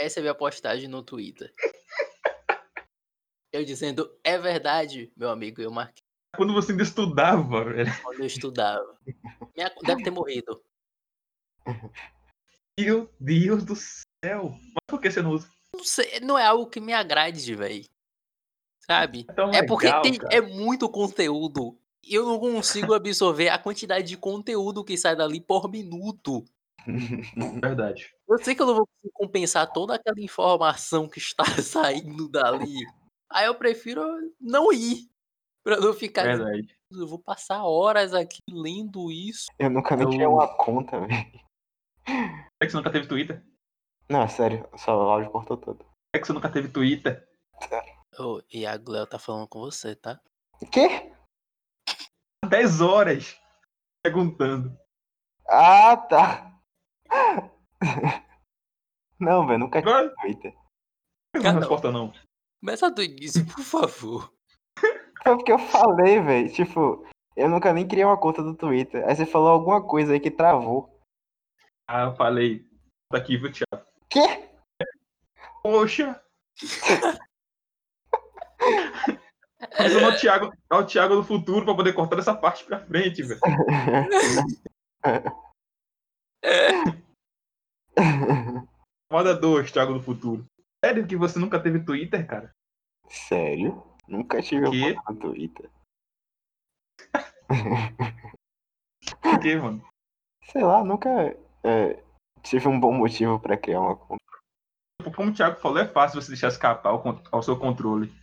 Essa é a minha postagem no Twitter. Eu dizendo, é verdade, meu amigo. Eu marquei Quando você ainda estudava, velho. quando eu estudava. Minha- Deve ter morrido. Meu Deus do céu. Mas por que você não usa? Não sei, não é algo que me agrade, velho. Sabe? É tão É porque legal, tem, é muito conteúdo. E eu não consigo absorver a quantidade de conteúdo que sai dali por minuto. Verdade. Eu sei que eu não vou conseguir compensar toda aquela informação que está saindo dali. Aí eu prefiro não ir. Pra não ficar. Verdade. Eu vou passar horas aqui lendo isso. Eu nunca nem Eu- tirei uma conta, velho. É que você nunca teve Twitter? Não, é sério, só o áudio cortou todo. É que você nunca teve Twitter? Ô, Iago Léo tá falando com você, tá? Quê? 10 horas perguntando. Ah, tá. Não, velho, nunca tive Twitter. não Cada resposta não. Começa do início, por favor. Foi porque eu falei, velho. Tipo, eu nunca nem criei uma conta do Twitter. Aí você falou alguma coisa aí que travou. Ah, eu falei. Tá aqui, viu, Thiago? Quê? Poxa! Mas eu não é o Thiago, é o Thiago do futuro pra poder cortar essa parte pra frente, velho. Moda 2, Thiago do futuro. Sério que você nunca teve Twitter, cara? Sério? Nunca tive Quê? uma conta no Twitter. Por quê, mano? Sei lá, nunca é, tive um bom motivo pra criar uma conta. Tipo, Como o Thiago falou, é fácil você deixar escapar ao, ao seu controle.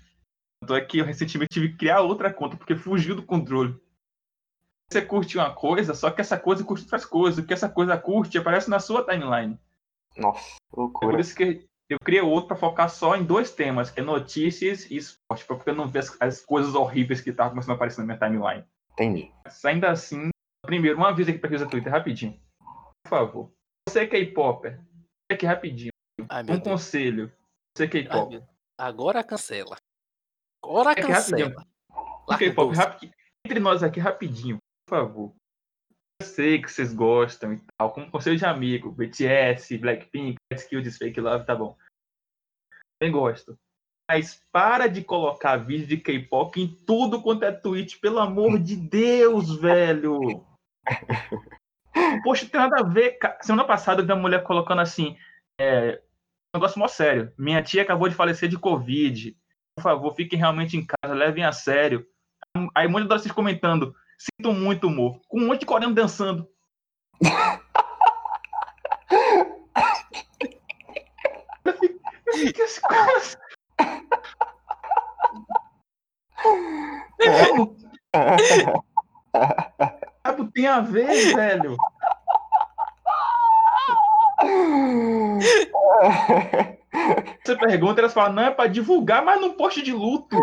Tanto é que eu recentemente tive que criar outra conta porque fugiu do controle. Você curte uma coisa, só que essa coisa curte outras coisas. O que essa coisa curte aparece na sua timeline. Nossa, É por loucura. isso que eu criei outro pra focar só em dois temas, que é notícias e esporte, pra eu não ver as, as coisas horríveis que estavam começando a aparecer na minha timeline. Entendi. Mas ainda assim, primeiro, uma vez aqui pra quem usa Twitter, rapidinho. Por favor. Você que é que é rapidinho. Ai, Um Deus. conselho. Você que é meu- Agora cancela. Agora É cancela. K-pop, rapi- entre nós aqui rapidinho, por favor. Eu sei que vocês gostam e tal, como conselho de amigo, BTS, Blackpink, Skills, Fake Love, tá bom. Bem gosto. Mas para de colocar vídeo de K-pop em tudo quanto é tweet, pelo amor de Deus, velho. Poxa, tem nada a ver. ca- Semana passada eu vi uma mulher colocando assim, é, um negócio mó sério. Minha tia acabou de falecer de Covid. Por favor, fiquem realmente em casa, levem a sério. Aí um monte de adolescentes comentando. Sinto muito humor. Com um monte de coreano dançando. Como tem a ver, velho? Você pergunta, elas falam, não, é pra divulgar, mas num post de luto.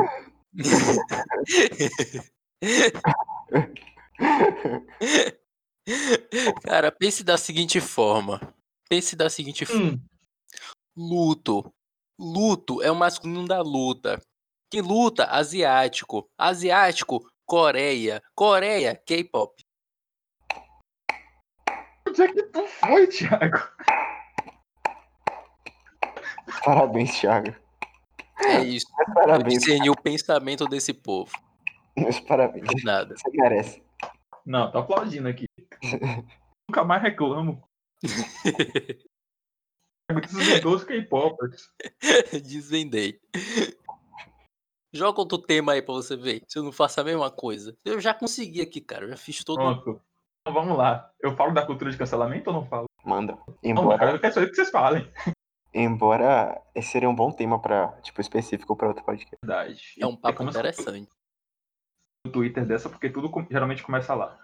Cara, pense da seguinte forma. Pense da seguinte forma. Hum, Luto. Luto é o masculino da luta. Quem luta? Asiático. Asiático, Coreia. Coreia, K-pop. onde é que tu foi, Thiago? Parabéns, Thiago. É isso. Eu Parabéns, discerni o pensamento desse povo. Meus parabéns. De nada. Você merece. Não, tô aplaudindo aqui. Nunca mais reclamo. Desvendou os K-popers. Desvendei. Joga outro tema aí pra você ver. Se eu não faço a mesma coisa. Eu já consegui aqui, cara. Eu já fiz todo. Pronto. Então vamos lá. Eu falo da cultura de cancelamento ou não falo? Manda. Não, Embora, cara, eu quero saber o que vocês falem. embora esse seria um bom tema pra, tipo, específico pra outro podcast. Verdade. É um papo como interessante. Twitter dessa, porque tudo geralmente começa lá.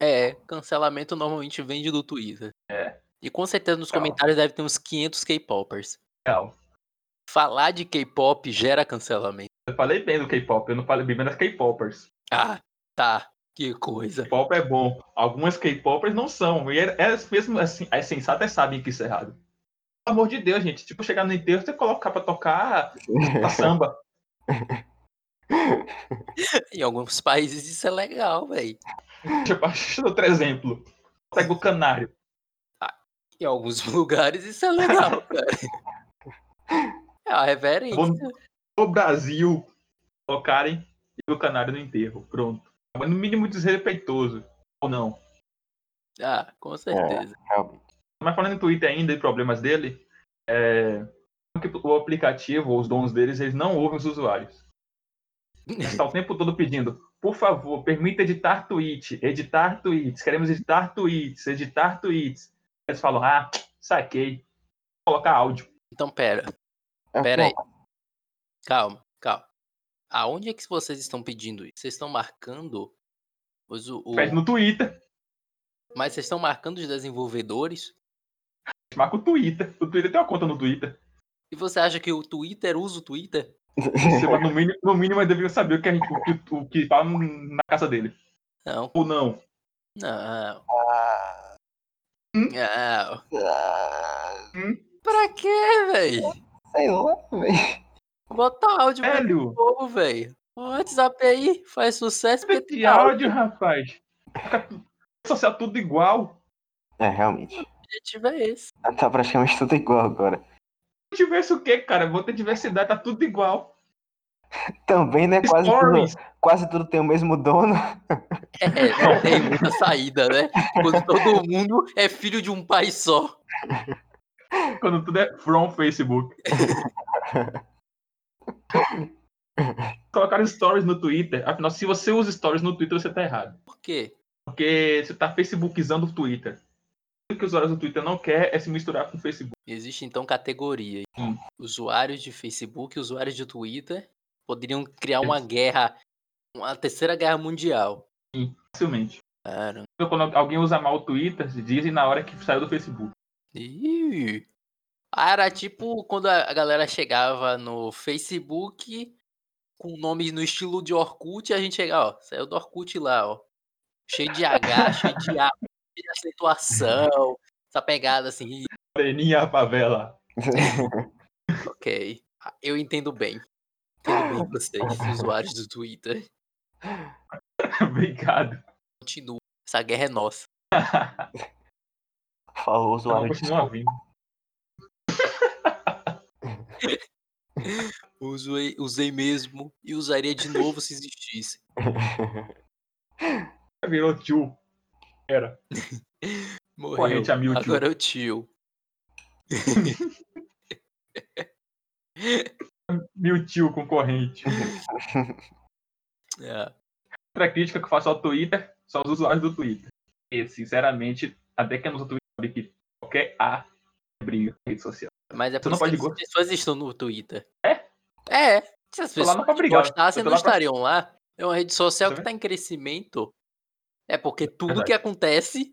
É, cancelamento normalmente vem do Twitter. É. E com certeza nos Calma. comentários deve ter uns 500 K-popers. Real. Falar de K-pop gera cancelamento. Eu falei bem do K-pop, eu não falei bem das K-popers. Ah, tá. Que coisa. K-pop é bom. Algumas K-popers não são. E elas mesmo assim, as sensatas sabem que isso é errado. Pelo amor de Deus, gente. Tipo, chegar no enterro, você colocar pra tocar pra samba. Em alguns países isso é legal, velho. Deixa eu dar outro exemplo. Pega o canário. Em alguns lugares isso é legal, cara. É a reverência. No Brasil, colocarem o canário no enterro. Pronto. Mas no mínimo desrespeitoso. Ou não. Ah, com certeza. Realmente. Mas falando em Twitter ainda e problemas dele, é... o aplicativo, ou os donos deles, eles não ouvem os usuários. Estão o tempo todo pedindo, por favor, permita editar tweet, editar tweets, queremos editar tweets, editar tweets. Eles falam, ah, saquei, Vou colocar áudio. Então, pera. É, Pera aí. Calma, calma. Aonde é que vocês estão pedindo isso? Vocês estão marcando os, o, Pede no Twitter, Mas vocês estão marcando os desenvolvedores? marca o Twitter. O Twitter tem uma conta no Twitter. E você acha que o Twitter usa o Twitter? No, mínimo, no mínimo, eles deviam saber o que, a gente, o, que, o que fala na casa dele. Não, Ou não. não. Ah, Ah, Ah, pra quê, velho? sei lá, velho. Bota áudio pra Velho, povo, velho. O WhatsApp aí faz sucesso tem áudio. áudio, rapaz. Fica social tudo igual. É, realmente. O objetivo é esse. Tá praticamente tudo igual agora. Se tivesse o quê, cara? Vou ter diversidade, tá tudo igual. Também, né? Quase tudo, Stories. quase tudo tem o mesmo dono. É, não tem muita saída, né? Quando todo mundo é filho de um pai só. Quando tudo é from Facebook. Colocaram stories no Twitter. Afinal, se você usa stories no Twitter, você tá errado. Por quê? Porque você tá Facebookizando o Twitter. O que os usuários do Twitter não quer é se misturar com o Facebook. Existe então categoria. Hum. Usuários de Facebook e usuários de Twitter poderiam criar uma guerra, uma terceira guerra mundial. Facilmente. Cara. Então, Quando alguém usa mal o Twitter, dizem na hora que saiu do Facebook. Ih. Ah, era tipo quando a galera chegava no Facebook com nome no estilo de Orkut, a gente chegava, ó, saiu do Orkut lá, ó. Cheio de H, cheio de A, de acentuação, essa pegada assim, Moreninha a favela. ok. Eu entendo bem. Entendo bem vocês, usuários do Twitter. Obrigado. Continua. Essa guerra é nossa. Falou usuário. continua vindo. Usei, usei mesmo e usaria de novo se existisse. Virou tio. Era. Morreu. Corrente a mil, tio. Agora é o tio. Mil tio concorrente. É. Outra crítica que eu faço ao Twitter são os usuários do Twitter. E, sinceramente, até quem usa o Twitter sabe que qualquer A é briga na rede social. Mas é por não isso que as pessoas estão no Twitter. É? É. Se as pessoas não pra brigar, gostassem, não pra- estariam lá. É uma rede social que está em crescimento. É porque tudo Verdade. que acontece,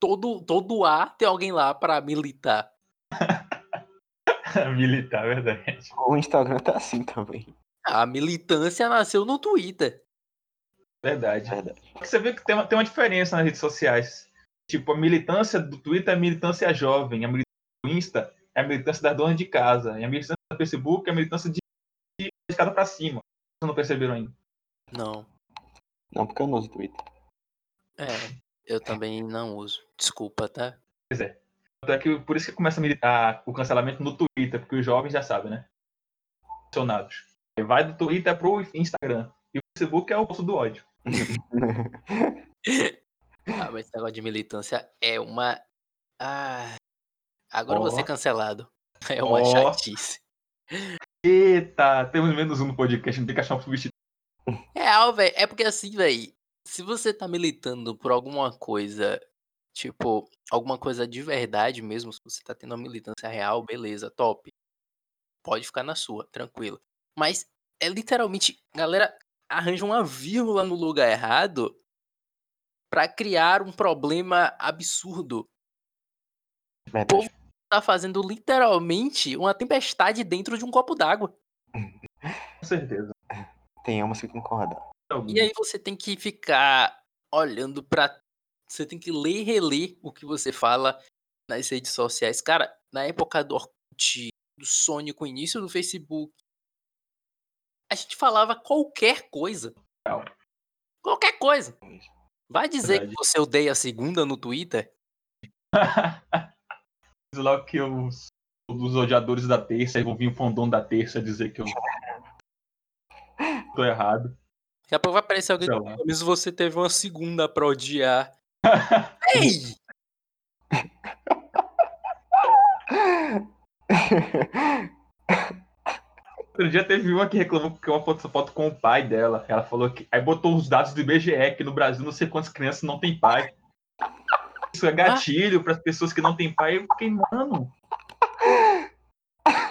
todo, todo A tem alguém lá para militar. Militar, verdade. O Instagram tá assim também. A militância nasceu no Twitter. Verdade. Verdade. Você vê que tem uma, tem uma diferença nas redes sociais. Tipo, a militância do Twitter é a militância jovem, a militância do Insta é a militância das donas de casa, e a militância do Facebook é a militância de, de escada pra cima. Vocês não perceberam ainda? Não. Não, porque eu não uso Twitter. É. Eu também não uso. Desculpa, tá? Tanto é que por isso que começa a militar o cancelamento no Twitter, porque os jovens já sabem, né? Funcionados. Vai do Twitter pro Instagram. E o Facebook é o posto do ódio. Ah, mas esse negócio de militância é uma. Ah. Agora eu vou Ó. ser cancelado. É uma Ó. chatice. Eita, temos menos um no podcast, não tem que achar um substituto. É, velho. É porque assim, velho. Se você tá militando por alguma coisa, tipo, alguma coisa de verdade mesmo, se você tá tendo uma militância real, beleza, top. Pode ficar na sua, tranquilo. Mas é literalmente, galera arranja uma vírgula no lugar errado pra criar um problema absurdo. Verdade. Tá fazendo literalmente uma tempestade dentro de um copo d'água. Com certeza. Tenhamos que concordar. E aí você tem que ficar olhando pra. Você tem que ler e reler o que você fala nas redes sociais. Cara, na época do Orkut, do Sonic, o início do Facebook, a gente falava qualquer coisa. Real. Qualquer coisa. Vai dizer Verdade. que você odeia a segunda no Twitter? Diz logo que os, os odiadores da terça vão vir o fandom da terça dizer que eu tô errado. Daqui a pouco vai aparecer alguém que lá. pelo menos você teve uma segunda pra odiar. Ei! Outro dia teve uma que reclamou porque uma foto, foto com o pai dela. Ela falou que. Aí botou os dados do IBGE, que no Brasil não sei quantas crianças não tem pai. Isso é gatilho para as pessoas que não têm pai. Eu fiquei, mano.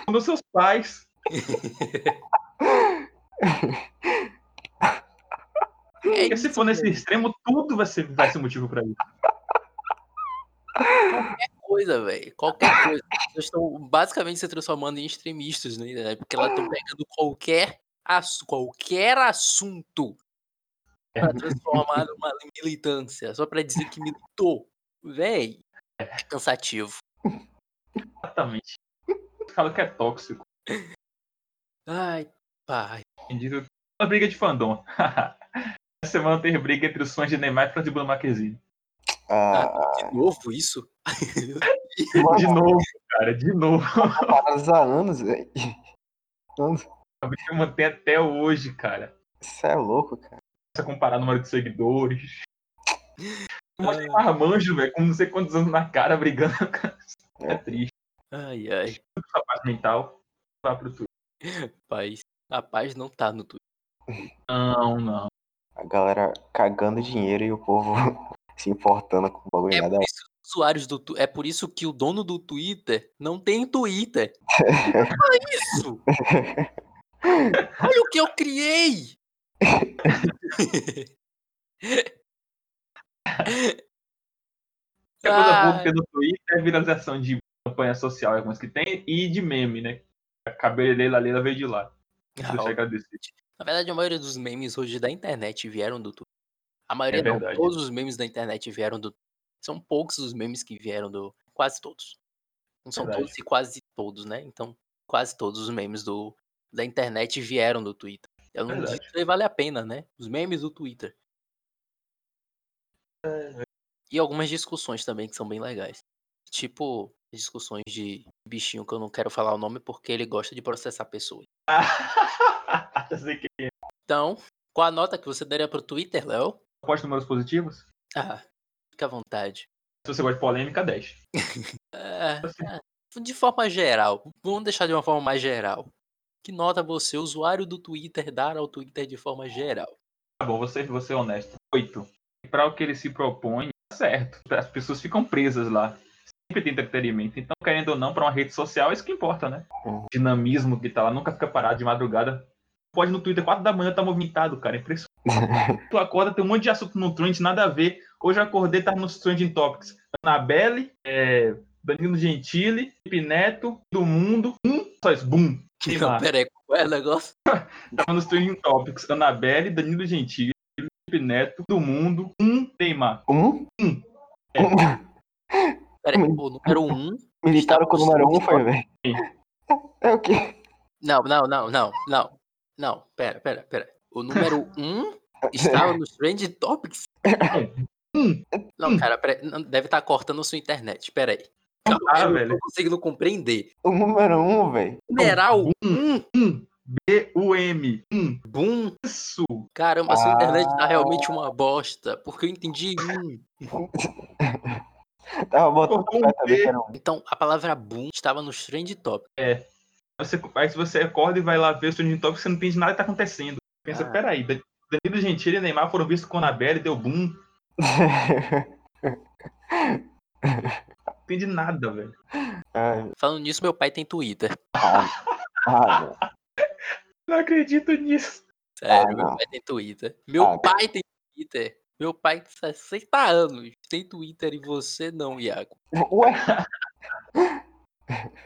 Um dos seus pais. É Porque se isso, for nesse velho. extremo, tudo vai ser, vai ser motivo para isso. coisa, velho. Qualquer coisa. Pessoas estão basicamente se transformando em extremistas, né? Porque elas estão pegando qualquer, assu- qualquer assunto pra transformar numa militância, só pra dizer que militou. Véi, É cansativo. Exatamente. Fala que é tóxico. Ai, pai. Uma briga de fandom. Semana teve briga entre os fãs de Neymar e fãs de Bruno Marquezine. Ah, De novo isso? De novo, cara, de novo. paradas há anos, velho. A briga mantém até hoje, cara. Isso é louco, cara. Começa a comparar o número de seguidores. Mostra marmanjo, velho, com não sei quantos anos na cara brigando. É triste. Ai, ai. Essa parte mental. Vá pro Twitter. Paz. A paz não tá no Twitter. Não, não. A galera cagando dinheiro e o povo se importando com o bagulho É nada. por isso usuários do Tu- É por isso que o dono do Twitter não tem Twitter. Olha isso! Olha o que eu criei! A coisa boa Ai. que tem no Twitter é a viralização de campanha social, algumas que tem, e de meme, né? A cabeleira Leila veio de lá. Deixa eu agradecer. Na verdade, a maioria dos memes hoje da internet vieram do Twitter. A maioria É não, todos os memes da internet vieram do São poucos os memes que vieram do. Quase todos. Não são Verdade. todos e quase todos, né? Então, quase todos os memes do, da internet vieram do Twitter. Eu não Verdade. disse que vale a pena, né? Os memes do Twitter. E algumas discussões também que são bem legais. Tipo, discussões de bichinho que eu não quero falar o nome porque ele gosta de processar pessoas. Sei que Então, qual a nota que você daria pro Twitter, Léo? pode números positivos. Ah, fica à vontade. Se você gosta de polêmica, 10. É, Assim. é, de forma geral, vamos deixar de uma forma mais geral. Que nota você, usuário do Twitter, dar ao Twitter de forma geral? Tá bom, você, você é honesto. 8. Para o que ele se propõe, tá certo. As pessoas ficam presas lá. Sempre tem entretenimento. Então, querendo ou não, para uma rede social, é isso que importa, né? Uhum. O dinamismo que tá lá, nunca fica parado de madrugada. Pode no Twitter, 4 da manhã, tá movimentado, cara. É impressionante. tu acorda, tem um monte de assunto no trend, nada a ver. Hoje eu acordei, tava nos trending topics. Anabelle, é, Danilo Gentili, Felipe Neto, do mundo. Um, só isso, boom. Não, Neymar. pera aí, qual é o negócio? Tava nos trending topics. Anabelle, Danilo Gentili, Felipe Neto, do mundo. Um, Neymar. Um? Hum. Um. Pera aí, o número 1. Um, Militaram com o número um, foi, velho. É o quê? não, não, não, não, não. Não, pera, pera, pera. O número 1 um estava nos Trend Topics? Hum. Não, cara, pera, não, deve estar cortando sua internet. Pera aí. Calma, Ah, eu não velho. tô conseguindo compreender. O número um, velho. Numeral 1, Um. B-U-M. Um. boom. Isso. Caramba, sua internet tá Ah. realmente uma bosta. Porque eu entendi um. Tava botando um. Então, a palavra boom estava nos Trend Topics. Você, aí se você acorda e vai lá ver o trending topics, você não entende nada que tá acontecendo. Pensa, Ah. peraí, Dan- Danilo Gentili e Neymar foram vistos com a Anabelle, deu boom. Não entendi nada, velho. Ai, Falando nisso, meu pai tem Twitter. ah, ah. Não acredito nisso. Sério, meu pai tem Twitter. Meu pai tem Twitter. Meu pai tem 60 anos. Tem Twitter e você não, Iago. Ué,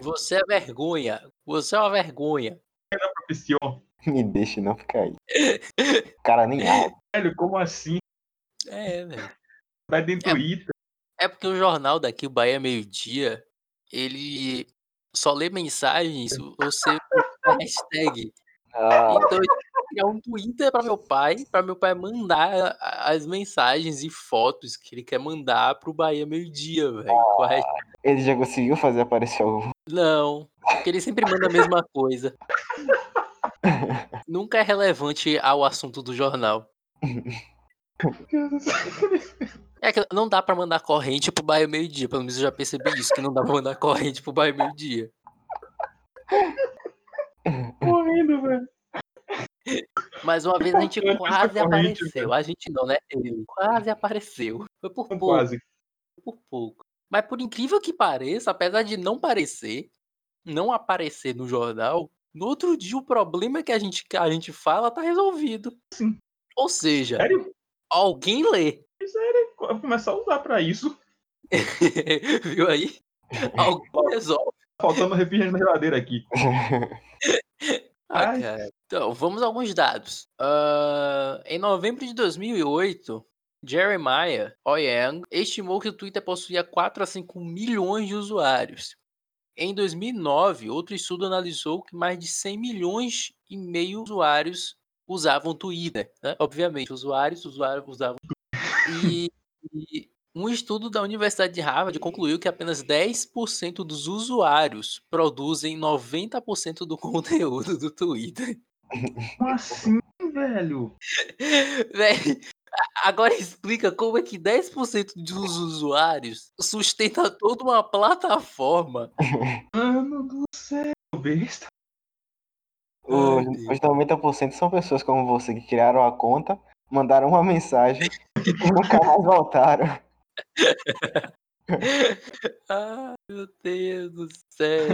Você é vergonha. Você é uma vergonha. Propiciou. me deixa não ficar aí. Cara nem abre. Velho, como assim? É, velho. Vai dentro É. É porque o jornal daqui, o Bahia Meio Dia, ele só lê mensagens você hashtag. Ah, Então criar um Twitter pra meu pai, pra meu pai mandar as mensagens e fotos que ele quer mandar pro Bahia Meio Dia, velho. Com a hashtag. ele já conseguiu fazer aparecer o. Não, porque ele sempre manda a mesma coisa. Nunca é relevante ao assunto do jornal. É que não dá pra mandar corrente pro bairro meio-dia. Pelo menos eu já percebi isso, que não dá pra mandar corrente pro bairro meio-dia. Correndo, velho. Mas uma vez a gente Essa quase corrente, apareceu. A gente não, né? Ele quase apareceu. Foi por pouco, Quase. por pouco. Mas por incrível que pareça, apesar de não parecer, não aparecer no jornal, no outro dia o problema que a gente, a gente fala tá resolvido. Sim. Ou seja, Sério? alguém lê. Eu vou começar a usar pra isso. Viu aí? Alguém resolve. Faltando refrigerante na geladeira aqui. Ah, Ai. cara. Então, vamos a alguns dados. Ah, em novembro de 2008, Jeremiah Oyang estimou que o Twitter possuía 4 a 5 milhões de usuários. Em 2009, outro estudo analisou que mais de 100 milhões e meio de usuários usavam Twitter. Né? Obviamente, usuários, usuários usavam. E, e um estudo da Universidade de Harvard concluiu que apenas 10% dos usuários produzem 90% do conteúdo do Twitter. Como assim, velho? Velho, agora explica como é que 10% dos usuários sustenta toda uma plataforma. Mano do céu, besta. Os, Ai, os 90% são pessoas como você que criaram a conta, mandaram uma mensagem e nunca mais voltaram. Ai, meu Deus do céu.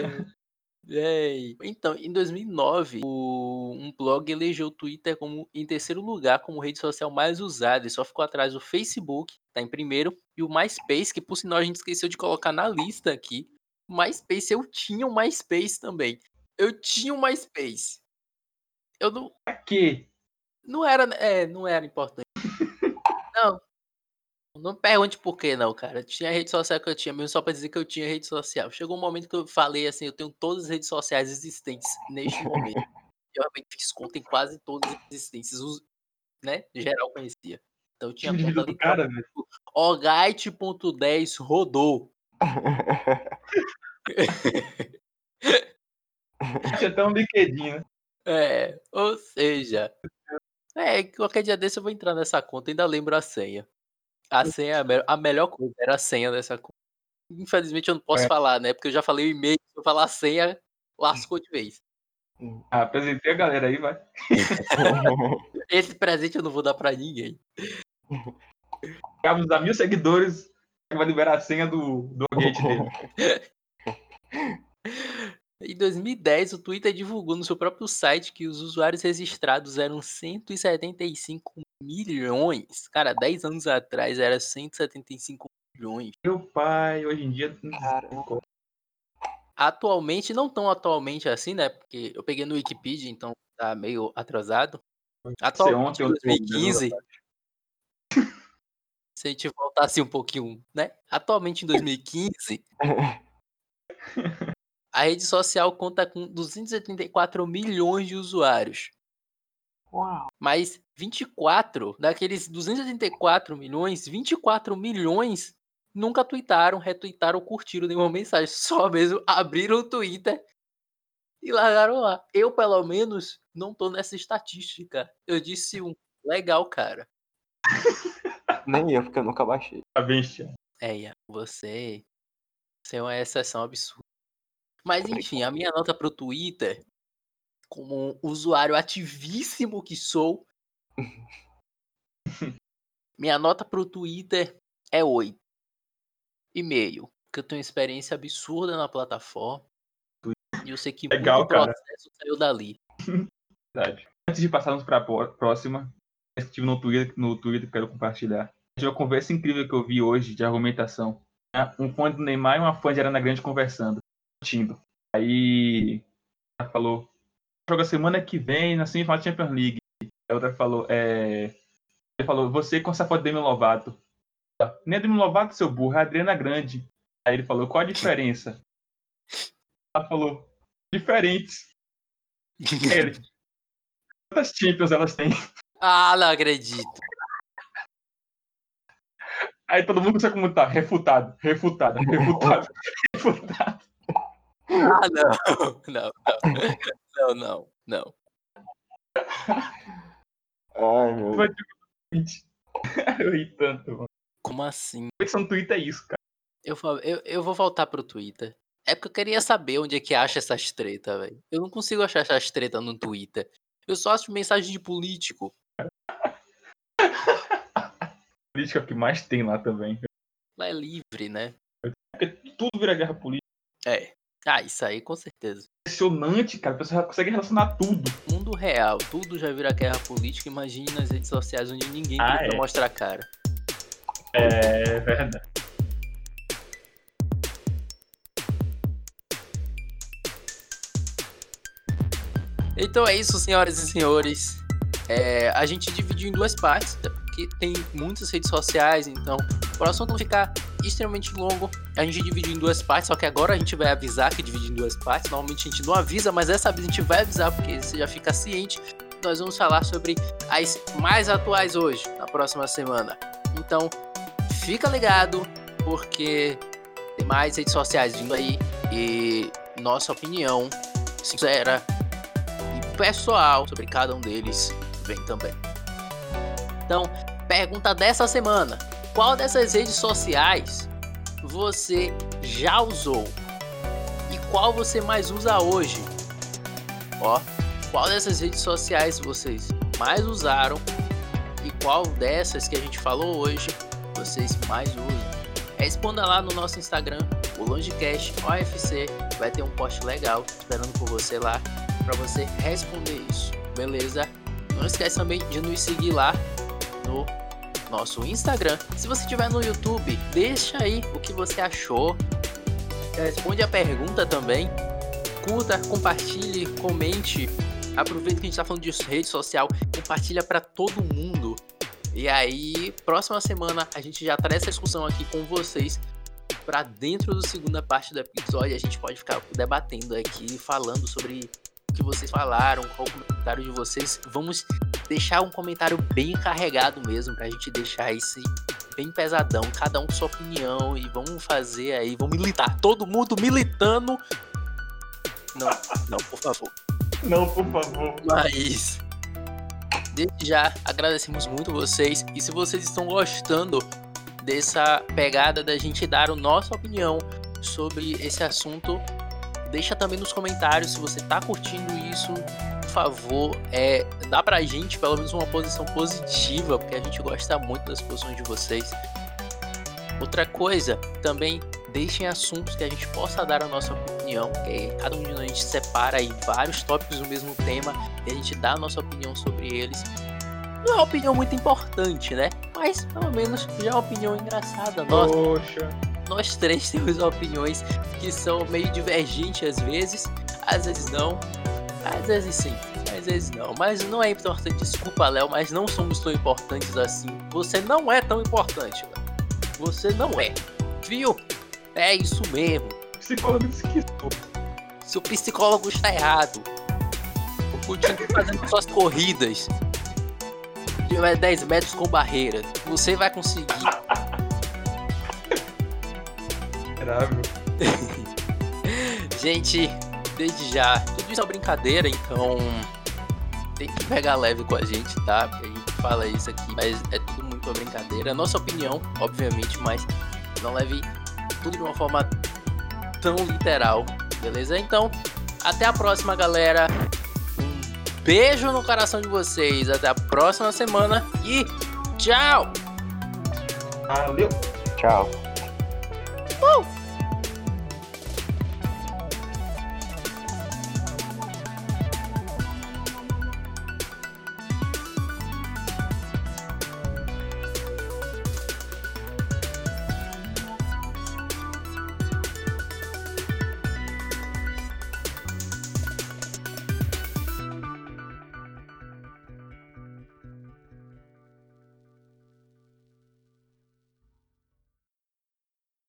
Véi. Então, em 2009, o- um blog elegeu o Twitter como em terceiro lugar como rede social mais usada e só ficou atrás do Facebook, tá em primeiro, e o MySpace, que por sinal a gente esqueceu de colocar na lista aqui. O MySpace, eu tinha um MySpace também. Eu tinha um MySpace. Eu não, Pra quê? não era, é, não era importante. Não. Pergunte por que não, cara. Tinha rede social que eu tinha mesmo só pra dizer que eu tinha rede social. Chegou um momento que eu falei assim, eu tenho todas as redes sociais existentes neste momento. Eu realmente fiz conta em quase todas as existências, os- né? Geral conhecia. Então eu tinha conta do cara, velho. Ogite.10 rodou. Tinha até um LinkedIn, né? É, ou seja. É, qualquer dia desse eu vou entrar nessa conta, ainda lembro a senha. A senha, é a me- a melhor coisa era a senha dessa conta. Infelizmente eu não posso É. falar, né? Porque eu já falei o e-mail, se eu falar a senha, lascou de vez. Ah, apresentei a galera aí, vai. Esse presente eu não vou dar pra ninguém. Acabamos a mil seguidores, vai liberar a senha do, do gate dele. Em 2010, o Twitter divulgou no seu próprio site que os usuários registrados eram 175 milhões. Cara, 10 anos atrás era 175 milhões. Meu pai, hoje em dia. Caramba. Atualmente, não tão atualmente assim, né? Porque eu peguei no Wikipedia, então tá meio atrasado. Atualmente, ontem, em ontem, 2015, se a gente voltasse um pouquinho, né? Atualmente, em 2015, a rede social conta com 274 milhões de usuários. Uau. Mas 24 daqueles 284 milhões, 24 milhões nunca tweetaram, retweetaram ou curtiram nenhuma mensagem. Só mesmo abriram o Twitter e largaram lá. Eu, pelo menos, não tô nessa estatística. Eu disse um. Legal, cara. Nem eu, porque eu nunca baixei. Tá bem, Cristiano. É, Ian, você. Você é uma exceção absurda. Mas enfim, a minha nota pro Twitter, como um usuário ativíssimo que sou, minha nota pro Twitter é 8. E meio. Porque eu tenho experiência absurda na plataforma. E eu sei que Legal, muito cara. processo saiu dali. Verdade. Antes de passarmos para a próxima, eu estive no Twitter, no Twitter que quero compartilhar. Tive uma conversa incrível que eu vi hoje de argumentação. né? Um fã do Neymar e uma fã de Arana Grande conversando, discutindo. Aí ela falou: joga semana que vem na semifinal da Champions League. A outra falou: é... Ele falou: você com essa foto de Demi Lovato. Nem é Demi Lovato, seu burro, é a Adriana Grande. Aí ele falou: qual a diferença? Ela falou: diferentes. Ele, Quantas Champions elas têm? ah, não acredito. Aí todo mundo consegue comentar, refutado, refutado, refutado, refutado. Ah, não. Não, não. Não, não, não. Ai, meu Vai Eu ri tanto, mano. Como assim? Conexão no Twitter é isso, cara. Eu, eu, eu vou voltar pro Twitter. É porque eu queria saber onde é que acha essas treta, velho. Eu não consigo achar essas treta no Twitter. Eu só acho mensagem de político. Política é o que mais tem lá também. Lá é livre, né? Porque tudo vira guerra política. É. Ah, isso aí com certeza. Impressionante, cara. A pessoa consegue relacionar tudo. Mundo real, tudo já vira guerra política. Imagine nas redes sociais onde ninguém Ah, é. mostrar a cara. É verdade. Então é isso, senhoras e senhores. É, a gente dividiu em duas partes. que tem muitas redes sociais, então o assunto não ficar extremamente longo, a gente dividiu em duas partes, só que agora a gente vai avisar que divide em duas partes. Normalmente a gente não avisa, mas dessa vez a gente vai avisar porque você já fica ciente. Nós vamos falar sobre as mais atuais hoje, na próxima semana. Então, fica ligado, porque tem mais redes sociais vindo aí e nossa opinião sincera e pessoal sobre cada um deles vem também. Então, pergunta dessa semana: qual dessas redes sociais você já usou? E qual você mais usa hoje? Ó, qual dessas redes sociais vocês mais usaram? E qual dessas que a gente falou hoje vocês mais usam? Responda lá no nosso Instagram, o Longecast OFC. Vai ter um post legal esperando por você lá para você responder isso, beleza? Não esquece também de nos seguir lá no nosso Instagram. Se você estiver no YouTube, deixa aí o que você achou. Responde a pergunta também. Curta, compartilhe, comente. Aproveita que a gente está falando de rede social, compartilha para todo mundo. E aí, próxima semana a gente já traz essa discussão aqui com vocês para dentro da segunda parte do episódio. A gente pode ficar debatendo aqui, falando sobre que vocês falaram, qual o comentário de vocês. Vamos deixar um comentário bem carregado mesmo, pra gente deixar esse bem pesadão, cada um com sua opinião e vamos fazer aí, vamos militar, todo mundo militando. Não, não, por favor. Não, por favor. Mas desde já agradecemos muito vocês e se vocês estão gostando dessa pegada da gente dar a nossa opinião sobre esse assunto, deixa também nos comentários se você tá curtindo isso favor, é, dá pra gente pelo menos uma posição positiva, porque a gente gosta muito das posições de vocês. Outra coisa, também deixem assuntos que a gente possa dar a nossa opinião, que cada um de nós a gente separa aí vários tópicos do mesmo tema e a gente dá a nossa opinião sobre eles. Não é uma opinião muito importante, né? Mas pelo menos já é uma opinião engraçada. Nossa, Poxa. Nós três temos opiniões que são meio divergentes às vezes, às vezes não, às vezes sim, às vezes não. Mas não é importante. Desculpa, Léo, mas não somos tão importantes assim. Você não é tão importante, Léo. Você não é. Viu? É isso mesmo. Psicólogo disse que sou. Seu psicólogo está errado. Continue fazendo suas corridas. De 10 metros com barreira. Você vai conseguir. Grave. Gente, desde já, tudo isso é uma brincadeira, então tem que pegar leve com a gente, tá? Porque a gente fala isso aqui, mas é tudo muito uma brincadeira. É nossa opinião, obviamente, mas não leve tudo de uma forma tão literal, beleza? Então, até a próxima, galera. Um beijo no coração de vocês. Até a próxima semana e tchau! Valeu. Tchau. 哦